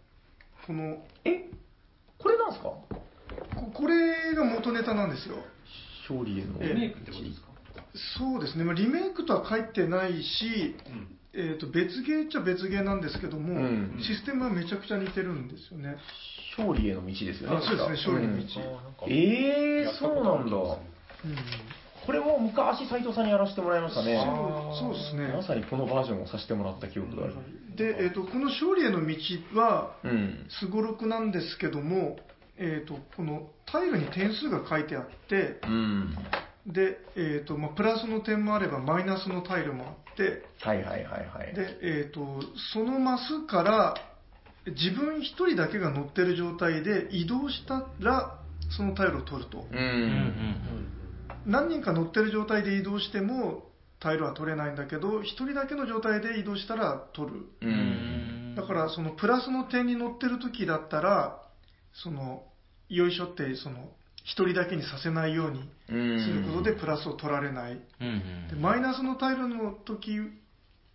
この、え？これなんすか？ここれが元ネタなんですよ。勝利への。えリメイクってことですか？そうですね、まあ、リメイクとは書いてないし、うん。えー、と別ゲーっちゃ別ゲーなんですけども、うんシステムはめちゃくちゃ似てるんですよね。勝利への道ですよね。あそうですね勝利の道うんえー、そうなんだ。うんこれも昔斉藤さんにやらせてもらいましたね。そうそうですね。まさにこのバージョンをさせてもらった記憶がある。で、えー、とこの勝利への道はうん。すごろくなんですけども、えー、とこのタイルに点数が書いてあってうん。で、えーとまあ、プラスの点もあればマイナスのタイルもあってはいはいはいはい。で、えー、とそのマスから自分一人だけが乗ってる状態で移動したらそのタイルを取るとう。うんん。何人か乗ってる状態で移動してもタイルは取れないんだけど一人だけの状態で移動したら取るう。うんん。だからそのプラスの点に乗ってる時だったらそのよいしょってその一人だけにさせないようにうん。することでプラスを取られないうん。でマイナスのタイルの時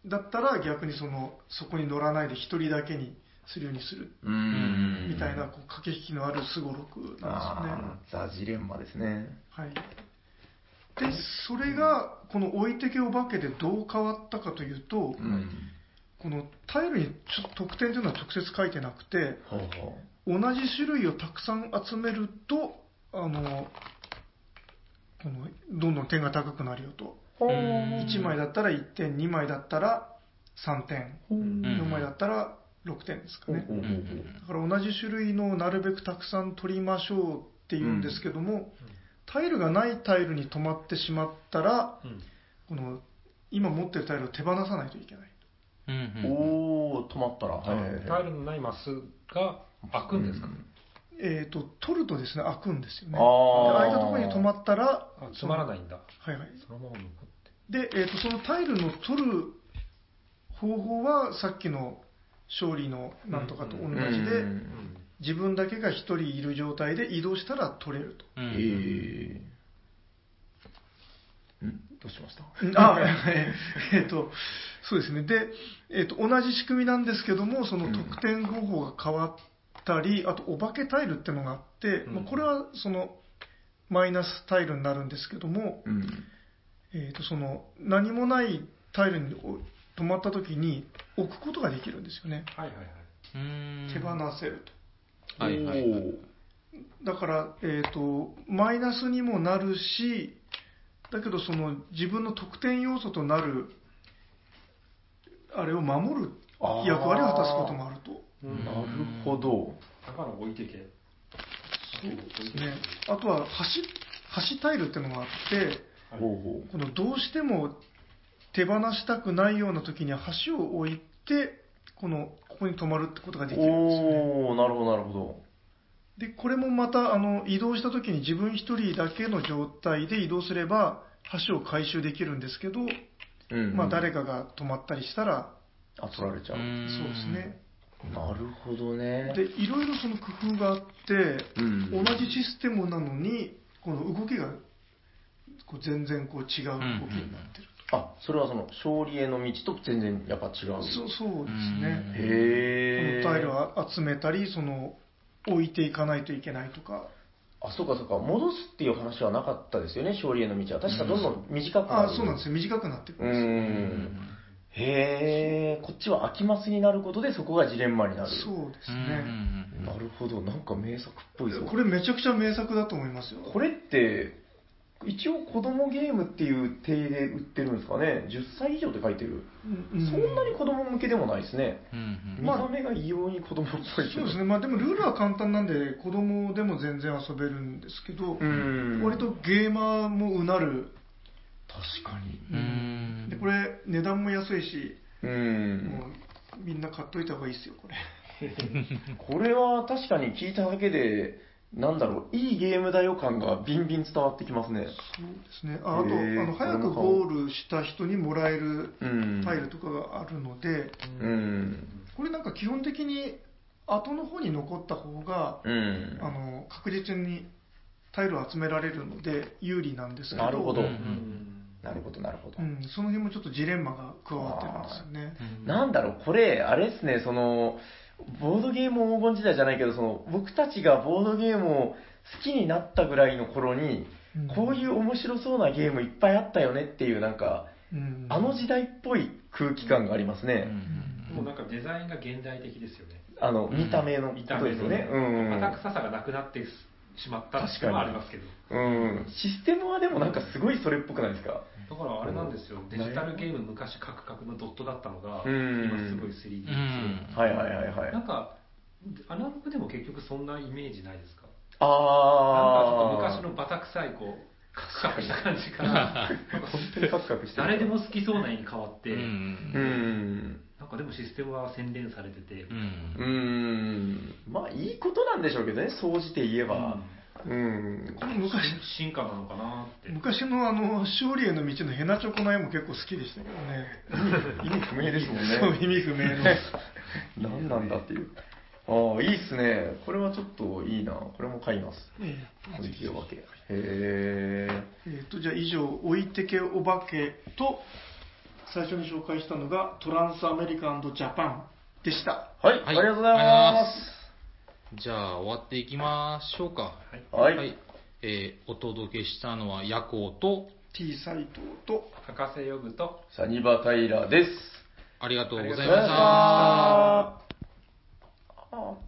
だったら逆にそのそこに乗らないで一人だけにするようにするうん。みたいなこう駆け引きのあるすごろくなんですよね。ザ・ジレンマですね。はい、でそれがこの置いてけお化けでどう変わったかというと、うん。このタイルにちょ得点というのは直接書いてなくてほうほ同じ種類をたくさん集めるとあのこのどんどん点が高くなるよとう。ほう。1枚だったら1点2枚だったら3点ほう。4枚だったら6点ですかねだから同じ種類のなるべくたくさん取りましょうっていうんですけども、タイルがないタイルに止まってしまったらうん。この今持ってるタイルを手放さないといけないうん。おー、止まったら。はいはいはいタイルのないマスが開くんですか、えー、と取るとですね開くんですよね。であー開いたところに止まったら、あつまらないんだ。はいはい。そのまま残って。で、えー、とそのタイルの取る方法はさっきの勝利のなんとかと同じで、うん自分だけが1人いる状態で移動したら取れると。うん。えー。ん？どうしました？あ、[laughs] えっと、そうですね。で、えっと、同じ仕組みなんですけども、その得点方法が変わったり、あと、お化けタイルってのがあって、うんまあ、これは、その、マイナスタイルになるんですけども、うん。えっと、その、何もないタイルにお止まった時に置くことができるんですよね。はいはいはい。うん。手放せると。はいはいだから、えっ、と、マイナスにもなるし、だけどその自分の得点要素となる、あれを守る役割を果たすこともあると。うんなるほど。だから置いてけ。そうですね。あとは橋、橋タイルっていうのがあって、はい。このどうしても手放したくないような時に橋を置いて、この、ここに止まるってことができるんですよね。おー、なるほど、なるほど。で、これもまた、あの、移動した時に自分一人だけの状態で移動すれば、橋を回収できるんですけど、うん。まあ誰かが止まったりしたら、あ、取られちゃう。そうですね。なるほどね。で、いろいろその工夫があって、うん同じシステムなのに、この動きが、こう全然こう違う動きになってる。あ、それはその、勝利への道と全然やっぱ違う。そうそうですね。へー。このタイルを集めたり、その、置いていかないといけないとか。あ、そうかそうか。戻すっていう話はなかったですよね、勝利への道は。確かどんどん短くなる。あ、そうなんですよ。短くなってくうるんですよ。ん。へー。こっちは秋マスになることでそこがジレンマになる。そうですうんね。なるほど。なんか名作っぽいぞ。これめちゃくちゃ名作だと思いますよ。これって、一応子供ゲームっていう体で売ってるんですかね。10歳以上って書いてる。うんそんなに子供向けでもないですね。うんうん見た目が異様に子供っぽいそうですね。まあでもルールは簡単なんで、子供でも全然遊べるんですけど、うん。割とゲーマーもうなる。確かに。うんで、これ値段も安いし、うん。もうみんな買っといた方がいいですよ、これ。[laughs] これは確かに聞いただけで、なんだろう、いいゲームだよ感がビンビン伝わってきますね。そうですね。ああと、あの早くゴールした人にもらえるうん。タイルとかがあるので、うん。これなんか基本的に後の方に残った方が、うん。あの確実にタイルを集められるので有利なんですけど、なるほど。うんなるほど、なるほど。うん、その辺もちょっとジレンマが加わってるんですよね。なんだろう、これ、あれですね、その、ボードゲーム黄金時代じゃないけど、その、僕たちがボードゲームを好きになったぐらいの頃に、うんこういう面白そうなゲームいっぱいあったよねっていう、なんか、うんあの時代っぽい空気感がありますね。もうなんかデザインが現代的ですよね。あの、見た目のこ見た目のとですよね。うん。また臭さがなくなってしまったっていうのはありますけど。うん。システムはでもなんかすごいそれっぽくないですか？だからあれなんですよ、デジタルゲーム昔カクカクのドットだったのが、うん今すごい 3D ですようんはいはいはいはい。なんか、アナログでも結局そんなイメージないですか？あなんかちょっと昔ー。のバタ臭い、こう、カクカクした感じから、本当にカクカクしてる。誰でも好きそうな絵に変わって。なんかでもシステムは洗練されてて、うんうーん。まあ、いいことなんでしょうけどね、総じて言えば。うん。これ昔進化なのかなって。昔のあの勝利への道のヘナチョコの絵も結構好きでしたけどね。[laughs] 意味不明ですもんそうね。意味不明の。[laughs] 何なんだっていう。ああ、いいっすね。これはちょっといいな。これも買います。え置いてお化け。へえ。ええーとじゃあ以上、置いてけお化けと、最初に紹介したのがトランスアメリカジャパンでした。はい、ありがとうございまじゃあ終わっていきましょうか。す。はい。えーお届けしたのは夜行と、T 斎藤と、博士呼ぶと、サニバタイラーです。ありがとうございありがとうございました。